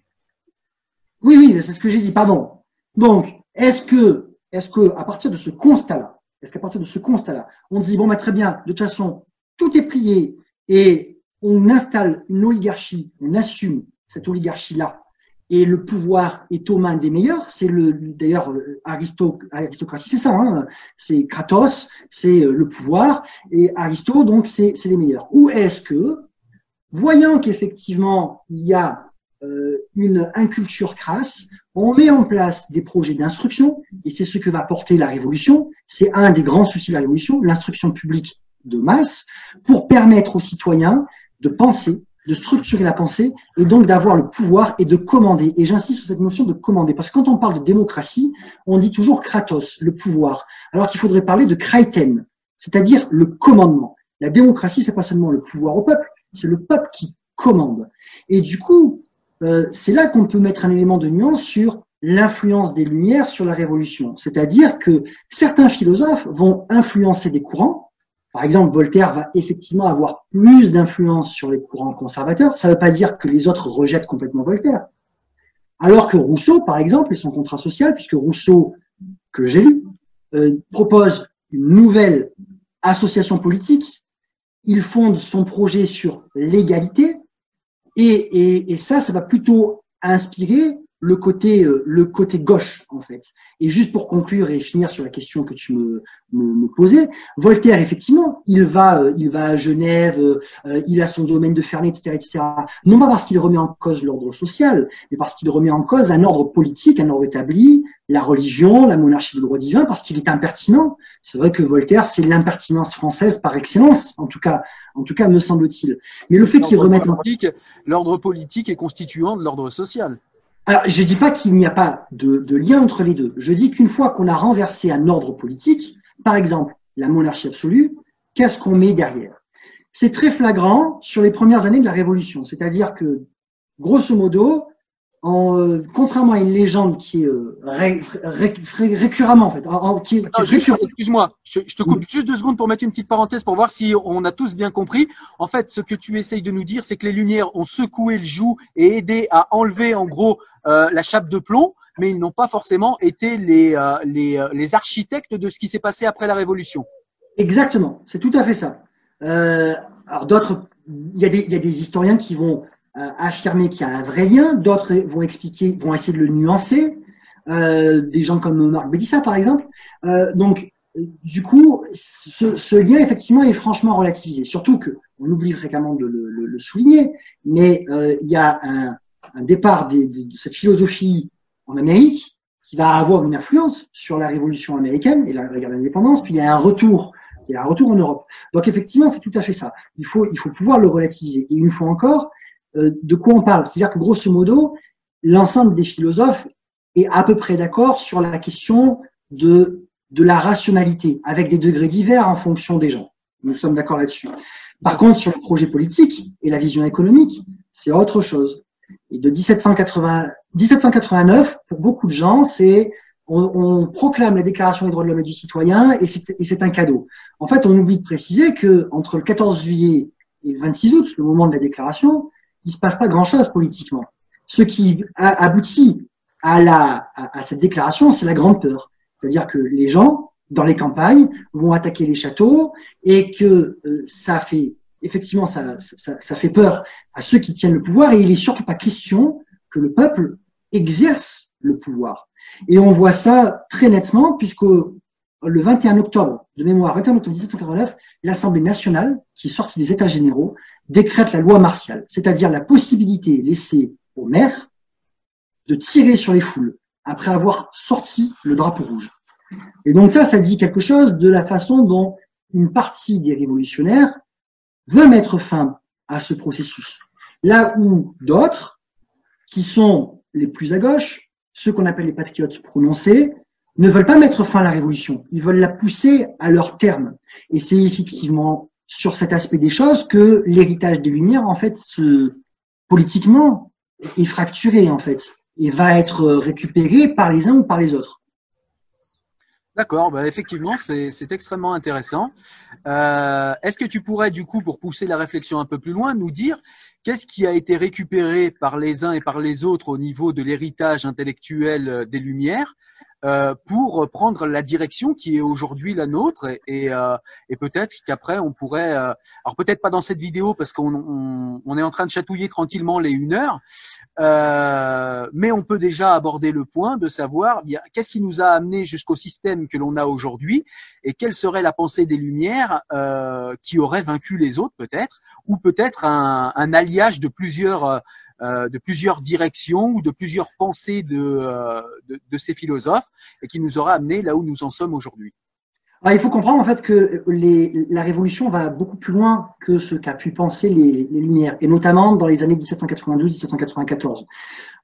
Oui, oui, c'est ce que j'ai dit, pardon. Donc, est-ce que, est-ce que, à partir de ce constat-là, est-ce qu'à partir de ce constat-là, on dit, bon, bah, très bien, de toute façon, tout est plié et on installe une oligarchie, on assume cette oligarchie-là et le pouvoir est aux mains des meilleurs. C'est le d'ailleurs aristocratie, c'est ça. Hein c'est Kratos, c'est euh, le pouvoir et Aristo donc c'est les meilleurs. Ou est-ce que, voyant qu'effectivement il y a euh, une inculture crasse, on met en place des projets d'instruction et c'est ce que va porter la révolution. C'est un des grands soucis de la révolution, l'instruction publique de masse, pour permettre aux citoyens de penser, de structurer la pensée et donc d'avoir le pouvoir et de commander. Et j'insiste sur cette notion de commander, parce que quand on parle de démocratie, on dit toujours Kratos, le pouvoir, alors qu'il faudrait parler de Kraiten, c'est-à-dire le commandement. La démocratie, c'est pas seulement le pouvoir au peuple, c'est le peuple qui commande. Et du coup, euh, c'est là qu'on peut mettre un élément de nuance sur l'influence des Lumières sur la Révolution. C'est-à-dire que certains philosophes vont influencer des courants, par exemple, Voltaire va effectivement avoir plus d'influence sur les courants conservateurs. Ça ne veut pas dire que les autres rejettent complètement Voltaire. Alors que Rousseau, par exemple, et son contrat social, puisque Rousseau, que j'ai lu, euh, propose une nouvelle association politique, il fonde son projet sur l'égalité, et, et, et, ça, ça va plutôt inspirer le côté, euh, le côté gauche, en fait. Et juste pour conclure et finir sur la question que tu me, me, me posais, Voltaire, effectivement, il va, euh, il va à Genève, euh, il a son domaine de Ferney, etc., etc. Non pas parce qu'il remet en cause l'ordre social, mais parce qu'il remet en cause un ordre politique, un ordre établi, la religion, la monarchie de droit divin, parce qu'il est impertinent. C'est vrai que Voltaire, c'est l'impertinence française par excellence, en tout cas, en tout cas, me semble-t-il. Mais le fait qu'il remette en l'ordre politique est constituant de l'ordre social. Je dis pas qu'il n'y a pas de, de, lien entre les deux. Je dis qu'une fois qu'on a renversé un ordre politique, par exemple la monarchie absolue, qu'est-ce qu'on met derrière? C'est très flagrant sur les premières années de la Révolution. C'est-à-dire que, grosso modo, en, euh, contrairement à une légende qui est euh, ré, ré, ré, récurremment en fait, en, qui, qui excuse-moi, je, je, te coupe oui. juste deux secondes pour mettre une petite parenthèse pour voir si on a tous bien compris. En fait, ce que tu essayes de nous dire, c'est que les Lumières ont secoué le joug et aidé à enlever en gros euh, la chape de plomb, mais ils n'ont pas forcément été les, euh, les, euh, les, architectes de ce qui s'est passé après la Révolution. Exactement, c'est tout à fait ça. alors d'autres, il y, a des, il y a des historiens qui vont affirmer qu'il y a un vrai lien, d'autres vont expliquer, vont essayer de le nuancer, euh, des gens comme Marc Bélissa par exemple. Euh, donc, du coup, ce, ce, lien effectivement est franchement relativisé. Surtout que, on oublie fréquemment de le, le, le souligner, mais euh, il y a un, un départ des- de cette philosophie en Amérique qui va avoir une influence sur la révolution américaine et la, guerre d'indépendance, puis il y a un retour, il y a un retour en Europe. Donc effectivement, c'est tout à fait ça. Il faut, il faut pouvoir le relativiser. Et une fois encore, euh, de quoi on parle C'est-à-dire que grosso modo, l'ensemble des philosophes est à peu près d'accord sur la question de, de la rationalité, avec des degrés divers en fonction des gens. Nous sommes d'accord là-dessus. Par contre, sur le projet politique et la vision économique, c'est autre chose. Et de 1780, 1789, pour beaucoup de gens, c'est on, proclame la Déclaration des droits de l'homme et du citoyen et c'est et c'est un cadeau. En fait, on oublie de préciser que entre le 14 juillet et le 26 août, le moment de la déclaration, il se passe pas grand-chose politiquement. Ce qui aboutit à, la, à, cette déclaration, c'est la grande peur. C'est-à-dire que les gens, dans les campagnes, vont attaquer les châteaux et que euh, ça fait, effectivement, ça, ça, ça fait peur à ceux qui tiennent le pouvoir et il est surtout pas question que le peuple exerce le pouvoir. Et on voit ça très nettement puisque le 21 octobre, de mémoire, 21 octobre 1789, l'Assemblée nationale, qui est des États généraux, décrète la loi martiale, c'est-à-dire la possibilité laissée aux maires de tirer sur les foules après avoir sorti le drapeau rouge. Et donc ça, ça dit quelque chose de la façon dont une partie des révolutionnaires veut mettre fin à ce processus. Là où d'autres, qui sont les plus à gauche, ceux qu'on appelle les patriotes prononcés, ne veulent pas mettre fin à la révolution. Ils veulent la pousser à leur terme. Et c'est effectivement sur cet aspect des choses que l'héritage des Lumières, en fait, se, politiquement, est fracturé, en fait, et va être récupéré par les uns ou par les autres. D'accord, bah effectivement, c'est extrêmement intéressant. Euh, Est-ce que tu pourrais, du coup, pour pousser la réflexion un peu plus loin, nous dire qu'est-ce qui a été récupéré par les uns et par les autres au niveau de l'héritage intellectuel euh, des Lumières euh, pour prendre la direction qui est aujourd'hui la nôtre et, euh, et peut-être qu'après on pourrait, euh, alors peut-être pas dans cette vidéo parce qu'on on, on est en train de chatouiller tranquillement les une heure, euh, mais on peut déjà aborder le point de savoir qu'est-ce qui nous a amené jusqu'au système que l'on a aujourd'hui et quelle serait la pensée des Lumières euh, qui aurait vaincu les autres peut-être, ou peut-être un, un alliage de plusieurs de plusieurs directions ou de plusieurs pensées de, euh, de, de ces philosophes et qui nous aurait amené là où nous en sommes aujourd'hui. Alors, il faut comprendre en fait que les, la révolution va beaucoup plus loin que ce qu'a pu penser les, les Lumières, et notamment dans les années 1792-1794.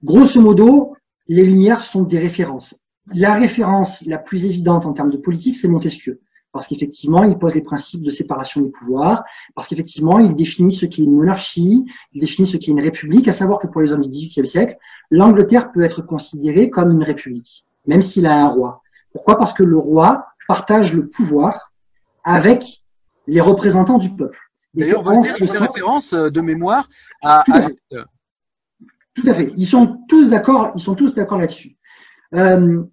Grosso modo, les Lumières sont des références. La référence la plus évidente en termes de politique, c'est Montesquieu, parce qu'effectivement, il pose les principes de séparation des pouvoirs, parce qu'effectivement, il définit ce qu'est une monarchie, il définit ce qu'est une république, à savoir que pour les hommes du XVIIIe siècle, l'Angleterre peut être considérée comme une république, même s'il a un roi. Pourquoi? Parce que le roi partage le pouvoir avec les représentants du peuple. D'ailleurs, Voltaire ce fait sens- référence euh, de mémoire à, Tout à fait. Tout à fait. Ils sont tous d'accord. Ils sont tous d'accord là-dessus. Euh,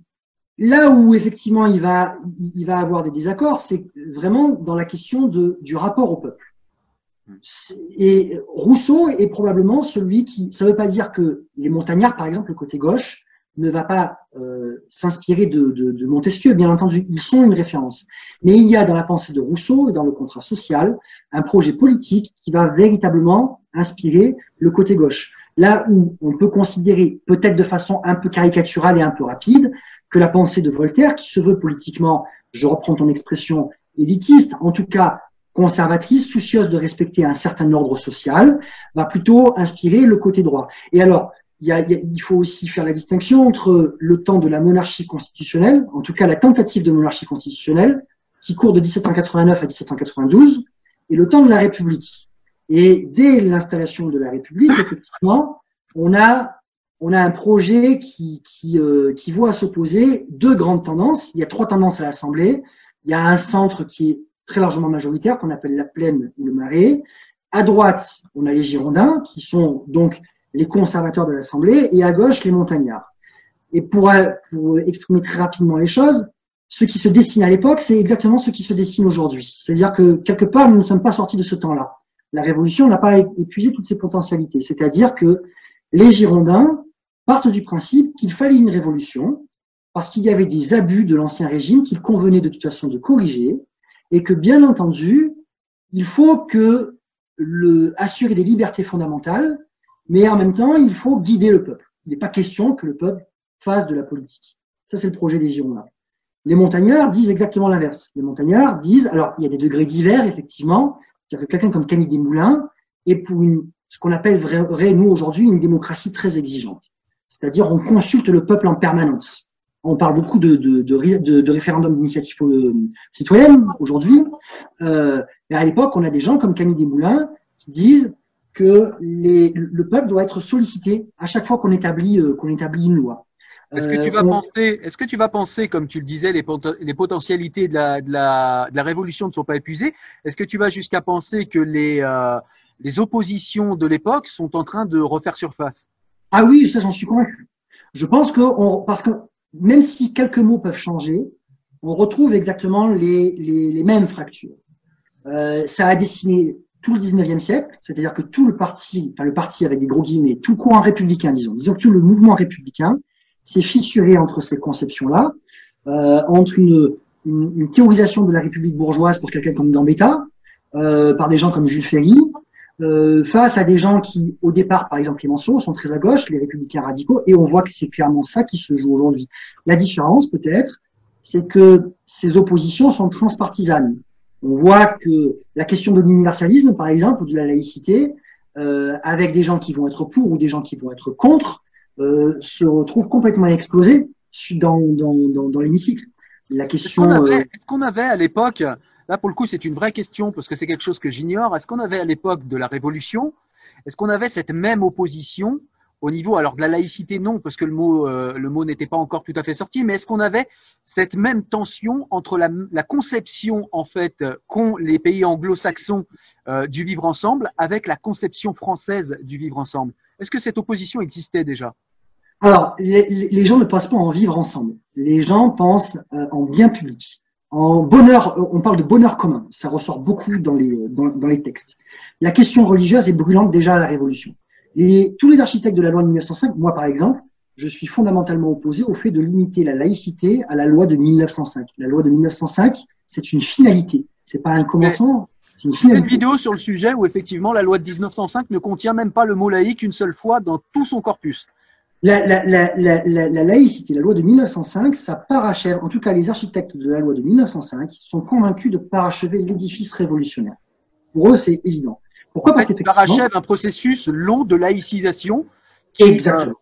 là où effectivement il va, il, avoir des désaccords, c'est vraiment dans la question du rapport au peuple. Et Rousseau est probablement celui qui. Ça ne veut pas dire que les montagnards, par exemple, le côté gauche, ne va pas euh, s'inspirer de, de, de Montesquieu. Bien entendu, ils sont une référence. Mais il y a dans la pensée de Rousseau et dans le contrat social un projet politique qui va véritablement inspirer le côté gauche. Là où on peut considérer, peut-être de façon un peu caricaturale et un peu rapide, que la pensée de Voltaire, qui se veut politiquement, je reprends ton expression, élitiste, en tout cas conservatrice, soucieuse de respecter un certain ordre social, va plutôt inspirer le côté droit. Et alors, il, faut aussi faire la distinction entre le temps de la monarchie constitutionnelle, en tout cas la tentative de monarchie constitutionnelle, qui court de 1789 à 1792, et le temps de la République. Et dès l'installation de la République, effectivement, on a, on a un projet qui, qui, euh, qui voit s'opposer deux grandes tendances. Il y a trois tendances à l'Assemblée. Il y a un centre qui est très largement majoritaire, qu'on appelle la plaine ou le marais. À droite, on a les Girondins, qui sont donc les conservateurs de l'Assemblée, et à gauche, les montagnards. Et pour, euh, pour exprimer très rapidement les choses, ce qui se dessine à l'époque, c'est exactement ce qui se dessine aujourd'hui. C'est-à-dire que quelque part, nous ne sommes pas sortis de ce temps-là. La Révolution n'a pas épuisé toutes ses potentialités. C'est-à-dire que les Girondins partent du principe qu'il fallait une révolution parce qu'il y avait des abus de l'ancien régime qu'il convenait de toute façon de corriger et que, bien entendu, il faut que le, assurer des libertés fondamentales mais en même temps, il faut guider le peuple. Il n'est pas question que le peuple fasse de la politique. Ça, c'est le projet des Girondins. Les montagnards disent exactement l'inverse. Les montagnards disent, alors il y a des degrés divers, effectivement, c'est-à-dire que quelqu'un comme Camille Desmoulins est pour ce qu'on appelle vrai, nous aujourd'hui une démocratie très exigeante. C'est-à-dire on consulte le peuple en permanence. On parle beaucoup de, de, de, de référendum d'initiative euh, citoyenne aujourd'hui. Euh, mais à l'époque, on a des gens comme Camille Desmoulins qui disent que les, le peuple doit être sollicité à chaque fois qu'on établit, euh, qu'on établit une loi. Est-ce que tu vas penser, est-ce que tu vas penser, comme tu le disais, les, les potentialités de la, de, la, de la, révolution ne sont pas épuisées? Est-ce que tu vas jusqu'à penser que les, euh, les oppositions de l'époque sont en train de refaire surface? Ah oui, ça j'en suis convaincu. Je pense que parce que même si quelques mots peuvent changer, on retrouve exactement les, les, mêmes fractures. Euh, ça a dessiné tout le 19e siècle, c'est-à-dire que tout le parti, enfin le parti avec des gros guillemets, tout le courant républicain, disons, disons que tout le mouvement républicain s'est fissuré entre ces conceptions-là, euh, entre une, théorisation de la République bourgeoise pour quelqu'un comme Gambetta, euh, par des gens comme Jules Ferry, euh, face à des gens qui, au départ, par exemple Clémenceau, sont très à gauche, les républicains radicaux, et on voit que c'est clairement ça qui se joue aujourd'hui. La différence, peut-être, c'est que ces oppositions sont transpartisanes. On voit que la question de l'universalisme, par exemple, ou de la laïcité, euh, avec des gens qui vont être pour ou des gens qui vont être contre, euh, se retrouve complètement explosé dans, dans, dans, dans l'hémicycle. La question. Euh, est-ce qu'on avait, à l'époque, là pour le coup c'est une vraie question parce que c'est quelque chose que j'ignore, est-ce qu'on avait à l'époque de la Révolution, est-ce qu'on avait cette même opposition au niveau alors de la laïcité non parce que le mot euh, le mot n'était pas encore tout à fait sorti mais est-ce qu'on avait cette même tension entre la, conception en fait qu'ont les pays anglo-saxons euh, du vivre ensemble avec la conception française du vivre ensemble? Est-ce que cette opposition existait déjà? Alors, les, les, gens ne pensent pas en vivre ensemble. Les gens pensent euh, en bien public, en bonheur. Euh, on parle de bonheur commun. Ça ressort beaucoup dans les, dans, dans les textes. La question religieuse est brûlante déjà à la Révolution. Et tous les architectes de la loi de 1905, moi par exemple, je suis fondamentalement opposé au fait de limiter la laïcité à la loi de 1905. La loi de 1905, c'est une finalité. C'est pas un commencement, une, une vidéo sur le sujet où effectivement la loi de 1905 ne contient même pas le mot laïque une seule fois dans tout son corpus. La, la, la, la, laïcité, la loi de 1905, ça parachève, en tout cas les architectes de la loi de 1905 sont convaincus de parachever l'édifice révolutionnaire. Pour eux, c'est évident. Pourquoi? Parce qu'effectivement... parachève un processus long de laïcisation. Qui Exactement.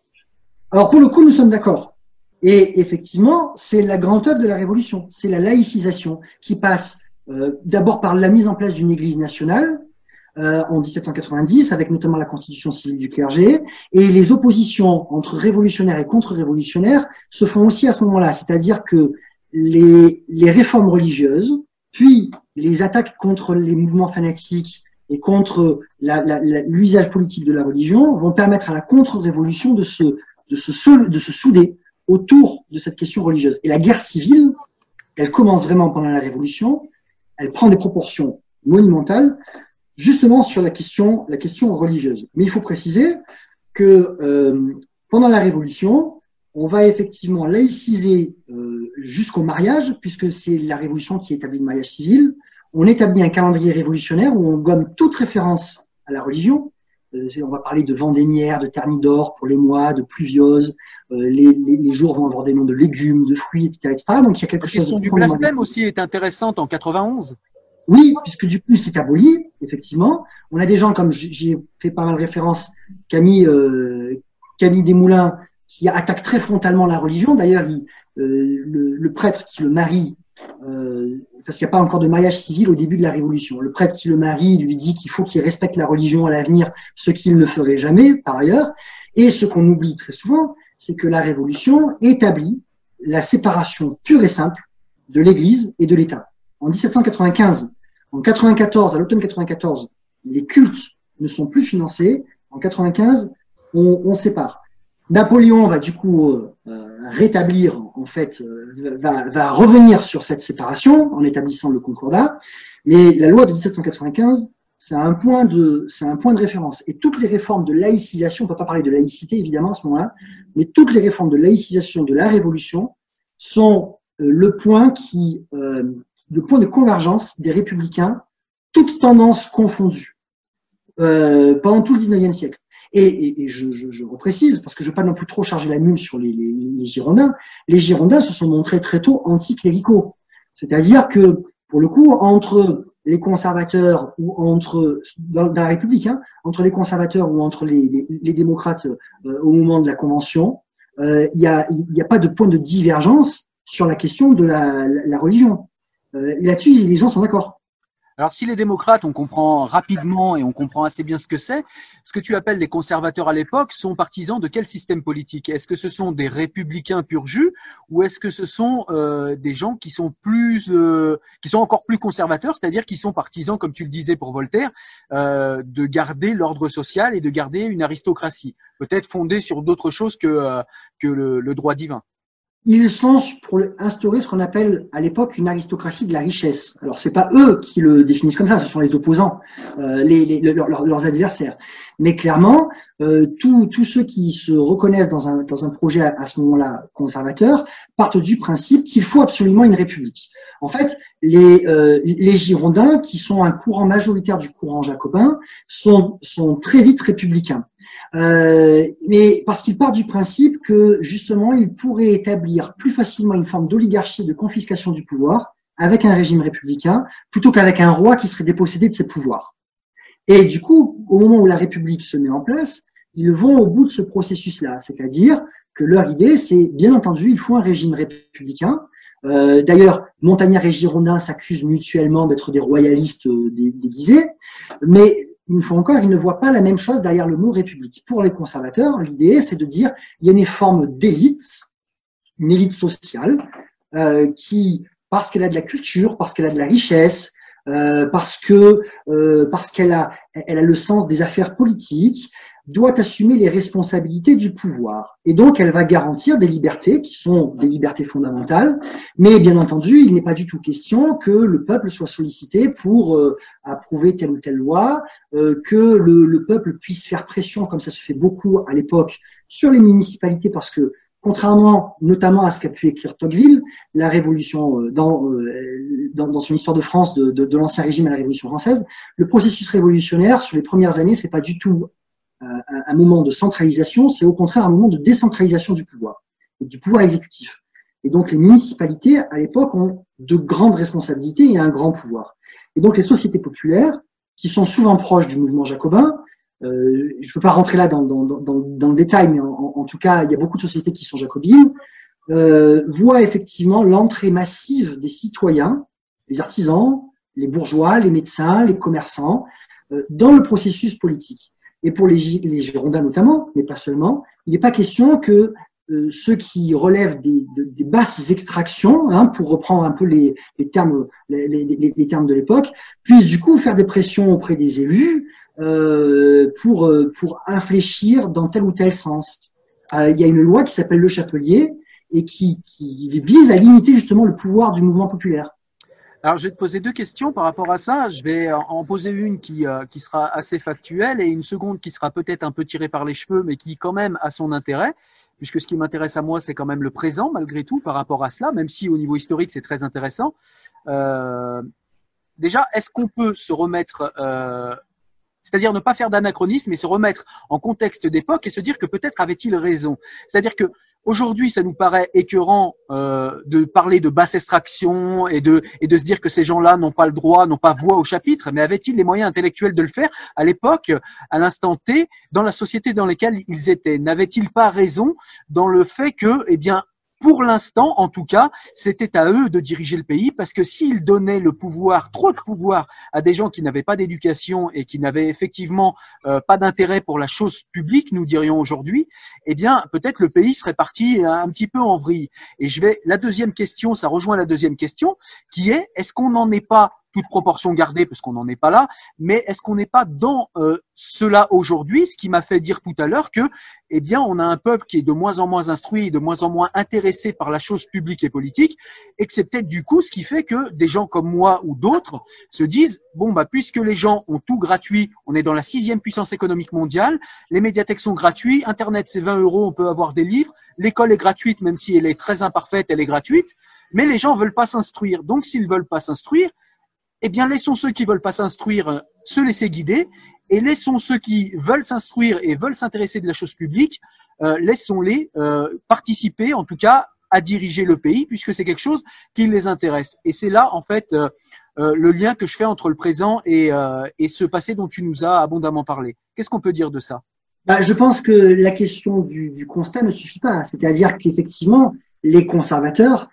Alors pour le coup, nous sommes d'accord. Et effectivement, c'est la grande œuvre de la Révolution. C'est la laïcisation qui passe euh, d'abord par la mise en place d'une Église nationale euh, en 1790, avec notamment la constitution civile du clergé, et les oppositions entre révolutionnaires et contre-révolutionnaires se font aussi à ce moment-là, c'est-à-dire que les, les réformes religieuses, puis les attaques contre les mouvements fanatiques et contre l'usage politique de la religion vont permettre à la contre-révolution de se, de, se, de se souder autour de cette question religieuse. Et la guerre civile, elle commence vraiment pendant la Révolution, elle prend des proportions monumentales, justement sur la question, la question religieuse. Mais il faut préciser que euh, pendant la Révolution, on va effectivement laïciser euh, jusqu'au mariage, puisque c'est la Révolution qui établit le mariage civil. On établit un calendrier révolutionnaire où on gomme toute référence à la religion. Euh, on va parler de vendémiaire, de thermidor pour les mois, de pluviose. Euh, les, les, les, jours vont avoir des noms de légumes, de fruits, etc. etc. Donc il y a quelque La chose. La question du blasphème aussi est intéressante en 91. Oui, puisque du coup c'est aboli, effectivement. On a des gens comme j'ai fait pas mal référence, Camille, euh, Camille Desmoulins, qui attaque très frontalement la religion. D'ailleurs, euh, le, le, prêtre qui le marie, euh, parce qu'il n'y a pas encore de mariage civil au début de la Révolution. Le prêtre qui le marie lui dit qu'il faut qu'il respecte la religion à l'avenir, ce qu'il ne ferait jamais par ailleurs. Et ce qu'on oublie très souvent, c'est que la Révolution établit la séparation pure et simple de l'Église et de l'État. En 1795, en 94, à l'automne 94, les cultes ne sont plus financés. En 95, on, on sépare. Napoléon va du coup euh, rétablir, en fait, euh, va, va, revenir sur cette séparation en établissant le concordat. Mais la loi de 1795 c'est un point de, c'est un point de référence. Et toutes les réformes de laïcisation, on ne peut pas parler de laïcité évidemment à ce moment-là, mais toutes les réformes de laïcisation de la Révolution sont euh, le point qui, euh, le point de convergence des républicains, toutes tendances confondues, euh, pendant tout le 19e siècle. Et, je, je, je, reprécise, parce que je ne veux pas non plus trop charger la mule sur les, Girondins, les Girondins se sont montrés très tôt anticléricaux. C'est-à-dire que, pour le coup, entre les conservateurs ou entre dans, la République, hein, entre les conservateurs ou entre les, démocrates euh, au moment de la Convention, euh, il n'y a, y a pas de point de divergence sur la question de la, religion. Euh, Là-dessus, les gens sont d'accord. Alors si les démocrates, on comprend rapidement et on comprend assez bien ce que c'est, ce que tu appelles les conservateurs à l'époque sont partisans de quel système politique? Est-ce que ce sont des républicains pur jus ou est-ce que ce sont euh, des gens qui sont plus, euh, qui sont encore plus conservateurs, c'est-à-dire qui sont partisans, comme tu le disais pour Voltaire, euh, de garder l'ordre social et de garder une aristocratie, peut-être fondée sur d'autres choses que que le droit divin? Ils sont pour instaurer ce qu'on appelle à l'époque une aristocratie de la richesse. Alors c'est pas eux qui le définissent comme ça, ce sont les opposants, euh, les, les, leurs adversaires. Mais clairement, euh, tous ceux qui se reconnaissent dans un, dans un projet à, ce moment-là conservateur partent du principe qu'il faut absolument une république. En fait, les, euh, les Girondins, qui sont un courant majoritaire du courant jacobin, sont, sont très vite républicains. Euh, mais parce qu'il part du principe que justement, il pourrait établir plus facilement une forme d'oligarchie de confiscation du pouvoir avec un régime républicain plutôt qu'avec un roi qui serait dépossédé de ses pouvoirs. Et du coup, au moment où la République se met en place, ils vont au bout de ce processus-là, c'est-à-dire que leur idée, c'est bien entendu, il faut un régime républicain. Euh, D'ailleurs, Montagnard et Girondin s'accusent mutuellement d'être des royalistes euh, déguisés, mais une fois encore, ils ne voient pas la même chose derrière le mot république. Pour les conservateurs, l'idée, c'est de dire il y a une forme d'élite, une élite sociale, euh, qui, parce qu'elle a de la culture, parce qu'elle a de la richesse, euh, parce que euh, parce qu'elle a elle a le sens des affaires politiques, doit assumer les responsabilités du pouvoir. Et donc, elle va garantir des libertés qui sont des libertés fondamentales, mais bien entendu, il n'est pas du tout question que le peuple soit sollicité pour euh, approuver telle ou telle loi, euh, que le, le, peuple puisse faire pression, comme ça se fait beaucoup à l'époque, sur les municipalités, parce que contrairement notamment à ce qu'a pu écrire Tocqueville, la révolution euh, dans, dans, dans, son histoire de France, de, de, de l'ancien régime à la Révolution française, le processus révolutionnaire sur les premières années, c'est pas du tout un, moment de centralisation, c'est au contraire un moment de décentralisation du pouvoir, du pouvoir exécutif. Et donc les municipalités, à l'époque, ont de grandes responsabilités et un grand pouvoir. Et donc les sociétés populaires, qui sont souvent proches du mouvement jacobin, euh, je ne peux pas rentrer là dans, dans, dans, dans le détail, mais en, en, tout cas, il y a beaucoup de sociétés qui sont jacobines, euh, voient effectivement l'entrée massive des citoyens, les artisans, les bourgeois, les médecins, les commerçants, euh, dans le processus politique. Et pour les, les Girondins notamment, mais pas seulement, il n'est pas question que euh, ceux qui relèvent des, des basses extractions, hein, pour reprendre un peu les, les termes, les, les, termes de l'époque, puissent du coup faire des pressions auprès des élus pour, euh, pour infléchir dans tel ou tel sens. Euh, il y a une loi qui s'appelle le Chapelier et qui, qui vise à limiter justement le pouvoir du mouvement populaire. Alors, je vais te poser deux questions par rapport à ça. Je vais en poser une qui, euh, qui sera assez factuelle et une seconde qui sera peut-être un peu tirée par les cheveux, mais qui quand même a son intérêt, puisque ce qui m'intéresse à moi, c'est quand même le présent, malgré tout, par rapport à cela, même si au niveau historique, c'est très intéressant. Euh, déjà, est-ce qu'on peut se remettre, euh, c'est-à-dire ne pas faire d'anachronisme, mais se remettre en contexte d'époque et se dire que peut-être avait-il raison C'est-à-dire que Aujourd'hui, ça nous paraît écœurant euh, de parler de basse extraction et de et de se dire que ces gens-là n'ont pas le droit, n'ont pas voix au chapitre. Mais avaient-ils les moyens intellectuels de le faire à l'époque, à l'instant T, dans la société dans laquelle ils étaient? N'avaient-ils pas raison dans le fait que, eh bien, pour l'instant, en tout cas, c'était à eux de diriger le pays parce que s'ils donnaient le pouvoir, trop de pouvoir à des gens qui n'avaient pas d'éducation et qui n'avaient effectivement euh, pas d'intérêt pour la chose publique, nous dirions aujourd'hui, eh bien, peut-être le pays serait parti un petit peu en vrille. Et je vais, la deuxième question, ça rejoint la deuxième question, qui est, est-ce qu'on n'en est pas toute proportion gardée, parce qu'on n'en est pas là, mais est-ce qu'on n'est pas dans euh, cela aujourd'hui, ce qui m'a fait dire tout à l'heure que, eh bien, on a un peuple qui est de moins en moins instruit, de moins en moins intéressé par la chose publique et politique, et que c'est peut-être du coup ce qui fait que des gens comme moi ou d'autres se disent, bon, bah, puisque les gens ont tout gratuit, on est dans la sixième puissance économique mondiale, les médiathèques sont gratuits, Internet c'est 20 euros, on peut avoir des livres, l'école est gratuite, même si elle est très imparfaite, elle est gratuite, mais les gens veulent pas s'instruire. Donc, s'ils veulent pas s'instruire, eh bien, laissons ceux qui veulent pas s'instruire euh, se laisser guider et laissons ceux qui veulent s'instruire et veulent s'intéresser de la chose publique, euh, laissons-les euh, participer, en tout cas, à diriger le pays, puisque c'est quelque chose qui les intéresse. Et c'est là, en fait, le lien que je fais entre le présent et, ce passé dont tu nous as abondamment parlé. Qu'est-ce qu'on peut dire de ça? Bah, Je pense que la question du, du constat ne suffit pas. C'est-à-dire qu'effectivement, les conservateurs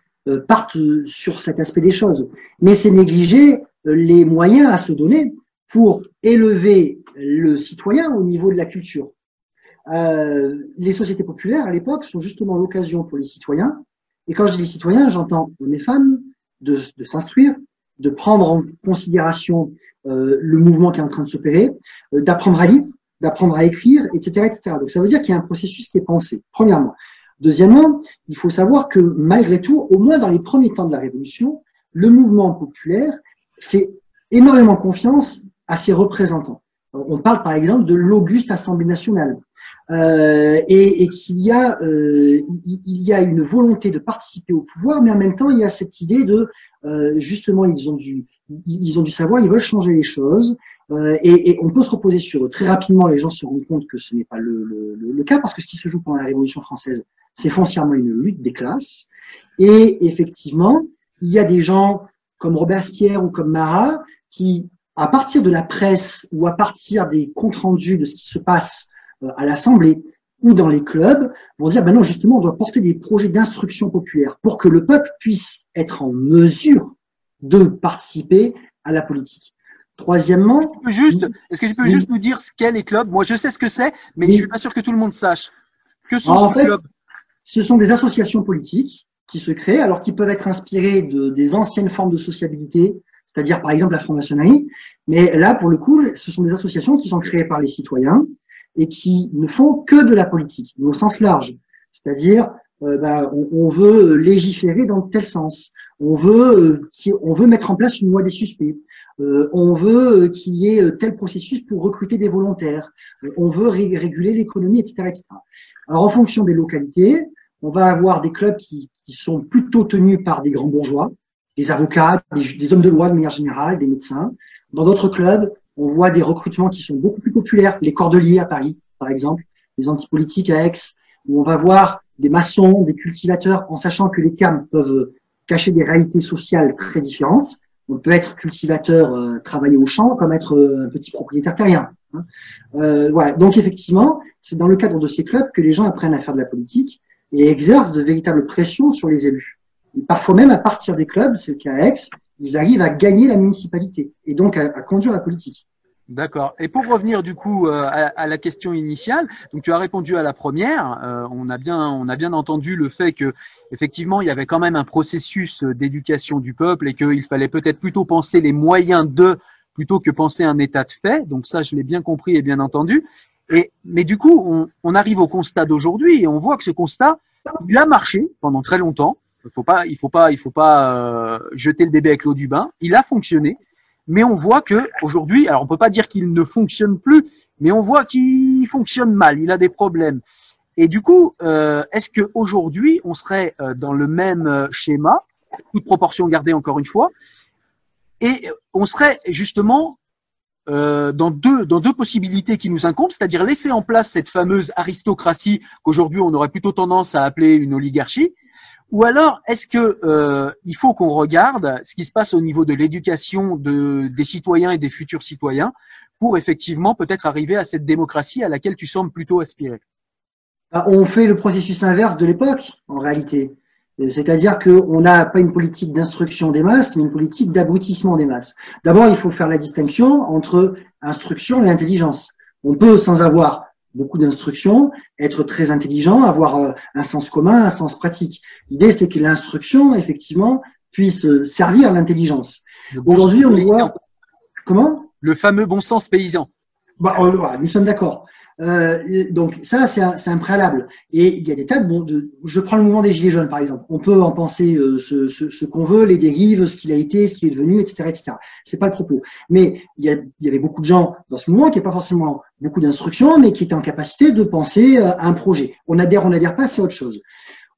partent sur cet aspect des choses. Mais c'est négliger les moyens à se donner pour élever le citoyen au niveau de la culture. Euh, les sociétés populaires à l'époque sont justement l'occasion pour les citoyens, et quand je dis les citoyens, j'entends hommes femmes, de, de s'instruire, de prendre en considération euh, le mouvement qui est en train de s'opérer, euh, d'apprendre à lire, d'apprendre à écrire, etc., etc. Donc ça veut dire qu'il y a un processus qui est pensé, premièrement. Deuxièmement, il faut savoir que malgré tout, au moins dans les premiers temps de la Révolution, le mouvement populaire fait énormément confiance à ses représentants. On parle par exemple de l'auguste Assemblée nationale. Euh, et, et qu'il y a euh, il, y a une volonté de participer au pouvoir, mais en même temps il y a cette idée de euh, justement ils ont du ils ont du savoir, ils veulent changer les choses, euh, et, et, on peut se reposer sur eux. Très rapidement, les gens se rendent compte que ce n'est pas le, le, le, cas parce que ce qui se joue pendant la Révolution française, c'est foncièrement une lutte des classes, et effectivement il y a des gens comme Robespierre ou comme Marat qui à partir de la presse ou à partir des comptes rendus de ce qui se passe euh, à l'Assemblée ou dans les clubs, vont dire, ben non, justement, on doit porter des projets d'instruction populaire pour que le peuple puisse être en mesure de participer à la politique. Troisièmement, juste, est-ce que tu peux juste nous dire ce qu'est les clubs? Moi, je sais ce que c'est, mais je je suis pas sûr que tout le monde sache. Que sont en ces clubs? Ce sont des associations politiques qui se créent, alors qui peuvent être inspirées de, des anciennes formes de sociabilité, c'est-à-dire par exemple la franc-maçonnerie. Mais là, pour le coup, ce sont des associations qui sont créées par les citoyens et qui ne font que de la politique, mais au sens large. C'est-à-dire, euh, bah, on, veut légiférer dans tel sens. On veut, euh, on veut mettre en place une loi des suspects. Euh, on veut qu'il y ait tel processus pour recruter des volontaires. on veut réguler l'économie, etc., etc. Alors, en fonction des localités, on va avoir des clubs qui, qui sont plutôt tenus par des grands bourgeois, des avocats, des, hommes de loi de manière générale, des médecins. Dans d'autres clubs, on voit des recrutements qui sont beaucoup plus populaires, les cordeliers à Paris, par exemple, les antipolitiques à Aix, où on va voir des maçons, des cultivateurs, en sachant que les termes peuvent cacher des réalités sociales très différentes. On peut être cultivateur, euh, travailler au champ, comme être euh, un petit propriétaire terrien. Hein. Euh, voilà. Donc effectivement, c'est dans le cadre de ces clubs que les gens apprennent à faire de la politique et exercent de véritables pressions sur les élus parfois même à partir des clubs, c'est le cas à Aix, ils arrivent à gagner la municipalité et donc à, conduire la politique. D'accord. Et pour revenir du coup euh, à, la question initiale, donc tu as répondu à la première. Euh, on a bien, on a bien entendu le fait que effectivement il y avait quand même un processus d'éducation du peuple et qu'il fallait peut-être plutôt penser les moyens de plutôt que penser un état de fait. Donc ça, je l'ai bien compris et bien entendu. Et mais du coup, on, on arrive au constat d'aujourd'hui et on voit que ce constat, il a marché pendant très longtemps. Il faut pas, il faut pas, il faut pas euh, jeter le bébé avec l'eau du bain. Il a fonctionné, mais on voit que aujourd'hui, alors on peut pas dire qu'il ne fonctionne plus, mais on voit qu'il fonctionne mal. Il a des problèmes. Et du coup, euh, est-ce que aujourd'hui, on serait euh, dans le même schéma, toute proportion gardée encore une fois, et on serait justement dans deux dans deux possibilités qui nous incombent, c'est-à-dire laisser en place cette fameuse aristocratie qu'aujourd'hui on aurait plutôt tendance à appeler une oligarchie, ou alors, est-ce que euh, il faut qu'on regarde ce qui se passe au niveau de l'éducation de, des citoyens et des futurs citoyens pour effectivement peut-être arriver à cette démocratie à laquelle tu sembles plutôt aspirer? Bah, On fait le processus inverse de l'époque, en réalité. C'est-à-dire qu'on n'a pas une politique d'instruction des masses, mais une politique d'aboutissement des masses. D'abord, il faut faire la distinction entre instruction et intelligence. On peut, sans avoir beaucoup d'instruction, être très intelligent, avoir euh, un sens commun, un sens pratique. L'idée, c'est que l'instruction, effectivement, puisse euh, servir l'intelligence. Aujourd'hui, on voit comment? Le fameux bon sens paysan. Bah, euh, nous sommes d'accord. Euh, donc ça, c'est un, un, préalable. Et il y a des tas de, de, Je prends le mouvement des Gilets jaunes, par exemple. On peut en penser euh, ce, ce, ce qu'on veut, les dérives, ce qu'il a été, ce qui est devenu, etc. etc. C'est pas le propos. Mais il y, a, il y avait beaucoup de gens dans ce mouvement qui n'avaient pas forcément beaucoup d'instructions, mais qui étaient en capacité de penser euh, à un projet. On adhère, on adhère pas, c'est autre chose.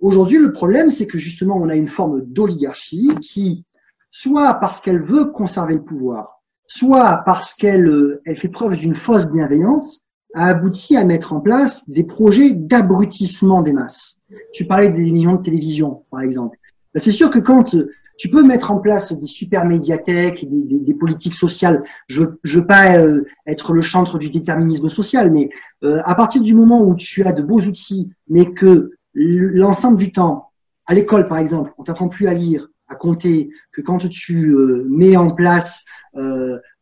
Aujourd'hui, le problème, c'est que justement, on a une forme d'oligarchie qui, soit parce qu'elle veut conserver le pouvoir, soit parce qu'elle euh, elle fait preuve d'une fausse bienveillance, a abouti à mettre en place des projets d'abrutissement des masses. Tu parlais des émissions de télévision, par exemple. Ben, c'est sûr que quand euh, tu peux mettre en place des super médiathèques, des, des, des politiques sociales. Je ne veux pas euh, être le chantre du déterminisme social, mais euh, à partir du moment où tu as de beaux outils, mais que l'ensemble du temps, à l'école par exemple, on t'apprend plus à lire, à compter, que quand tu euh, mets en place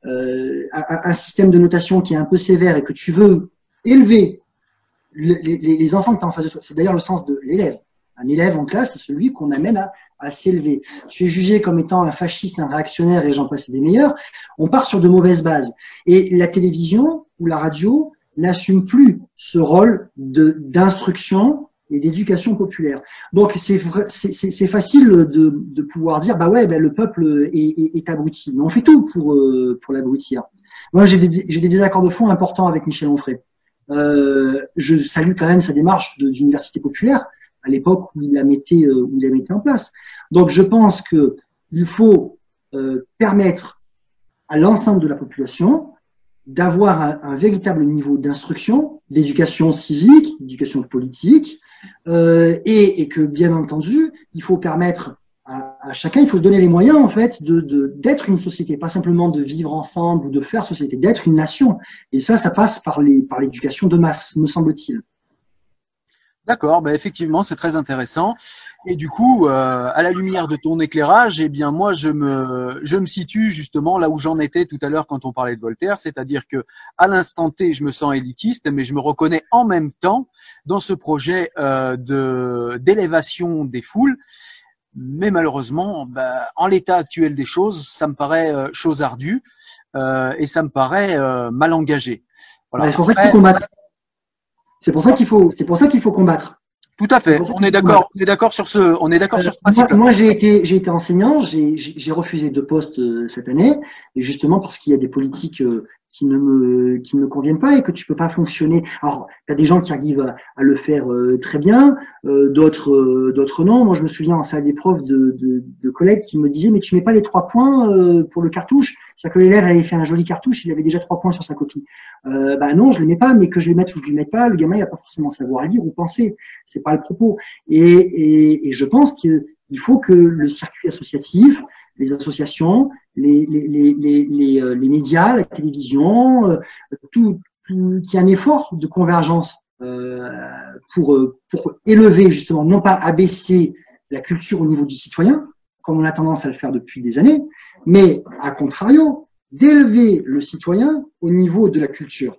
un, un, système de notation qui est un peu sévère et que tu veux élever les, enfants que tu as en face de toi, c'est d'ailleurs le sens de l'élève. Un élève en classe, c'est celui qu'on amène à à s'élever. Tu es jugé comme étant un fasciste, un réactionnaire et j'en passe des meilleurs. On part sur de mauvaises bases. Et la télévision ou la radio n'assume plus ce rôle d'instruction et d'éducation populaire. Donc c'est facile de, de pouvoir dire bah ouais ben, le peuple est, est, est abruti, mais on fait tout pour euh, pour l'abrutir. Moi j'ai des, des désaccords de fond importants avec Michel Onfray. Euh, je salue quand même sa démarche d'université populaire, à l'époque où il la mettait euh, où il la mettait en place. Donc je pense que il faut euh, permettre à l'ensemble de la population d'avoir un, véritable niveau d'instruction, d'éducation civique, d'éducation politique, euh, et, que bien entendu, il faut permettre à, chacun, il faut se donner les moyens en fait de d'être une société, pas simplement de vivre ensemble ou de faire société, d'être une nation. Et ça, ça passe par l'éducation de masse, me semble-t-il. D'accord, bah effectivement, c'est très intéressant. Et du coup, euh, à la lumière de ton éclairage, eh bien moi, je me, je me situe justement là où j'en étais tout à l'heure quand on parlait de Voltaire, c'est-à-dire que à l'instant T, je me sens élitiste, mais je me reconnais en même temps dans ce projet euh, de d'élévation des foules. Mais malheureusement, bah, en l'état actuel des choses, ça me paraît euh, chose ardue euh, et ça me paraît euh, mal engagé. Voilà. C'est pour ça qu'il faut combattre. C'est pour ça qu'il faut, c'est pour ça qu'il faut combattre. Tout à fait. On est d'accord. On est d'accord sur ce. On est d'accord sur ce principe. Moi, moi j'ai été, j'ai été enseignant. J'ai refusé deux postes cette année, et justement parce qu'il y a des politiques qui ne me qui ne me conviennent pas et que tu peux pas fonctionner. Alors, tu as des gens qui arrivent à, à le faire euh, très bien, euh, d'autres euh, d'autres non. Moi, je me souviens en salle d'épreuve de, de, de, collègues qui me disaient mais tu mets pas les trois points pour le cartouche? C'est-à-dire que l'élève avait fait un joli cartouche, il avait déjà trois points sur sa copie. Euh, bah non, je les mets pas, mais que je les mette ou je les mette pas, le gamin il va pas forcément savoir lire ou penser. C'est pas le propos. Et, et, et je pense qu'il faut que le circuit associatif, les associations, les, les, les, les, euh, les médias, la télévision, euh, tout, tout qu'il y ait un effort de convergence euh, pour, pour élever justement, non pas abaisser la culture au niveau du citoyen, comme on a tendance à le faire depuis des années, mais à contrario, d'élever le citoyen au niveau de la culture.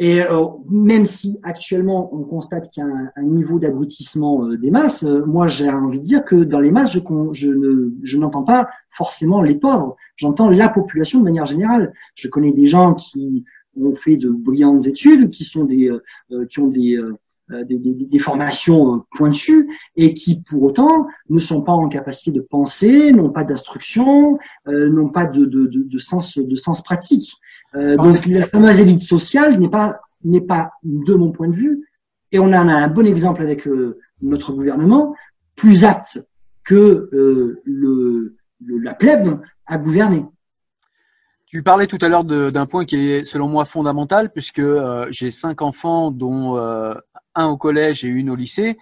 Et euh, même si actuellement on constate qu'il y a un, un niveau d'abrutissement euh, des masses, euh, moi j'ai envie de dire que dans les masses, je, je, ne, je n'entends pas forcément les pauvres, j'entends la population de manière générale. Je connais des gens qui ont fait de brillantes études, qui sont des, euh, qui ont des, des, des, des, formations pointues et qui pour autant ne sont pas en capacité de penser, n'ont pas d'instruction, n'ont pas de, de, de, de, sens, de sens pratique. Euh, donc la fameuse élite sociale n'est pas n'est pas de mon point de vue, et on en a un bon exemple avec euh, notre gouvernement, plus apte que euh, le, le, la plèbe à gouverner. Tu parlais tout à l'heure d'un point qui est selon moi fondamental, puisque euh, j'ai cinq enfants, dont euh, un au collège et une au lycée.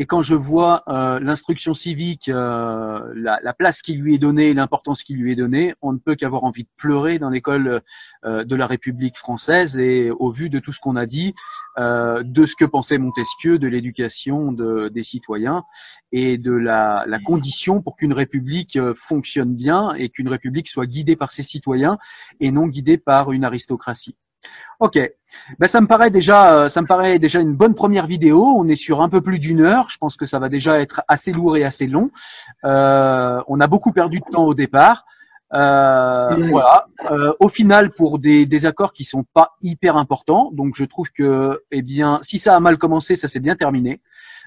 Et quand je vois euh, l'instruction civique, euh, la, la, place qui lui est donnée, l'importance qui lui est donnée, on ne peut qu'avoir envie de pleurer dans l'école euh, de la République française. Et au vu de tout ce qu'on a dit, de ce que pensait Montesquieu, de l'éducation de, des citoyens et de la, condition pour qu'une République fonctionne bien et qu'une République soit guidée par ses citoyens et non guidée par une aristocratie. Ok, ben, ça me paraît déjà, euh, ça me paraît déjà une bonne première vidéo. On est sur un peu plus d'une heure. Je pense que ça va déjà être assez lourd et assez long. Euh, on a beaucoup perdu de temps au départ. Euh, voilà. Euh, au final, pour des, des accords qui sont pas hyper importants, donc je trouve que, eh bien, si ça a mal commencé, ça s'est bien terminé.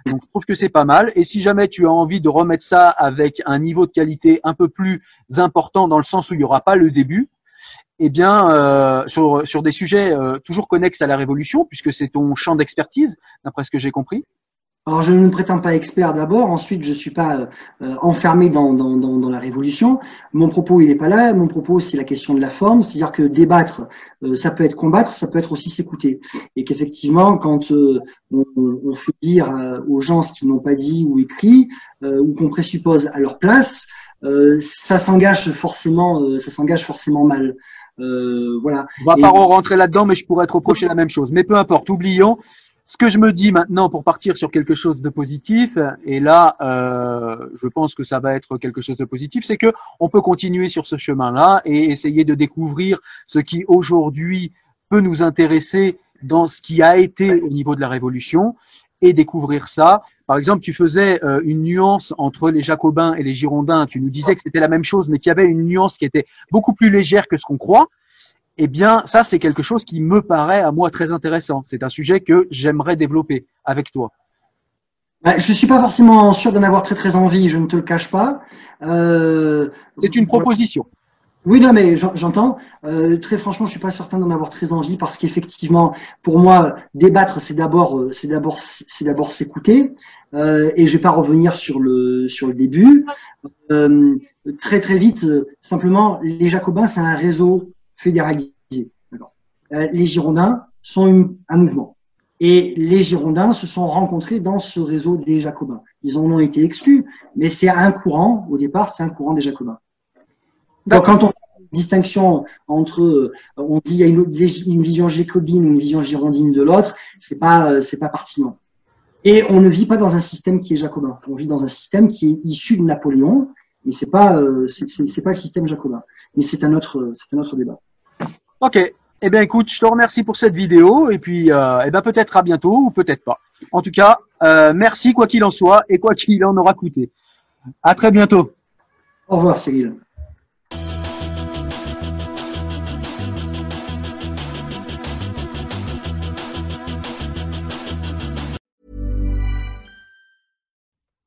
Donc je trouve que c'est pas mal. Et si jamais tu as envie de remettre ça avec un niveau de qualité un peu plus important, dans le sens où il y aura pas le début, eh bien, euh, sur, des sujets euh, toujours connexes à la Révolution, puisque c'est ton champ d'expertise, d'après ce que j'ai compris. Alors, je ne prétends pas expert d'abord. Ensuite, je suis pas euh, enfermé dans, dans, dans, la révolution. Mon propos, il n'est pas là. Mon propos, c'est la question de la forme. C'est-à-dire que débattre, ça peut être combattre, ça peut être aussi s'écouter. Et qu'effectivement, quand on, on, fait dire aux gens ce qu'ils n'ont pas dit ou écrit, ou qu'on présuppose à leur place, ça s'engage forcément, ça s'engage forcément mal. voilà. On va pas rentrer là-dedans, mais je pourrais te reprocher la même chose. Mais peu importe. Oublions ce que je me dis maintenant pour partir sur quelque chose de positif, et là, euh, je pense que ça va être quelque chose de positif, c'est que on peut continuer sur ce chemin-là et essayer de découvrir ce qui aujourd'hui peut nous intéresser dans ce qui a été au niveau de la Révolution et découvrir ça. Par exemple, tu faisais euh, une nuance entre les Jacobins et les Girondins. Tu nous disais que c'était la même chose, mais qu'il y avait une nuance qui était beaucoup plus légère que ce qu'on croit eh bien, ça, c'est quelque chose qui me paraît à moi très intéressant. C'est un sujet que j'aimerais développer avec toi. Bah, je suis pas forcément sûr d'en avoir très très envie, je ne te le cache pas. Euh, c'est une proposition. Oui, non, mais j'entends. Euh, très franchement, je suis pas certain d'en avoir très envie parce qu'effectivement, pour moi, débattre, c'est d'abord, euh, c'est d'abord, c'est d'abord s'écouter. et je vais pas revenir sur le sur le début. très très vite, simplement, les Jacobins, c'est un réseau fédéralisé. Euh, les Girondins sont un mouvement. Et les Girondins se sont rencontrés dans ce réseau des Jacobins. Ils en ont été exclus, mais c'est un courant, au départ, c'est un courant des Jacobins. Donc, quand on fait une distinction entre, euh, on dit il y a une, vision jacobine ou une vision girondine de l'autre, c'est pas, euh, c'est pas pertinent. Et on ne vit pas dans un système qui est jacobin. On vit dans un système qui est issu de Napoléon, et c'est pas, c'est pas le système jacobin. Mais c'est un autre, c'est un autre débat. Ok. Eh bien, écoute, je te remercie pour cette vidéo et puis, euh, eh ben, peut-être à bientôt ou peut-être pas. En tout cas, euh, merci quoi qu'il en soit et quoi qu'il en aura coûté. À très bientôt. Au revoir, Cyril.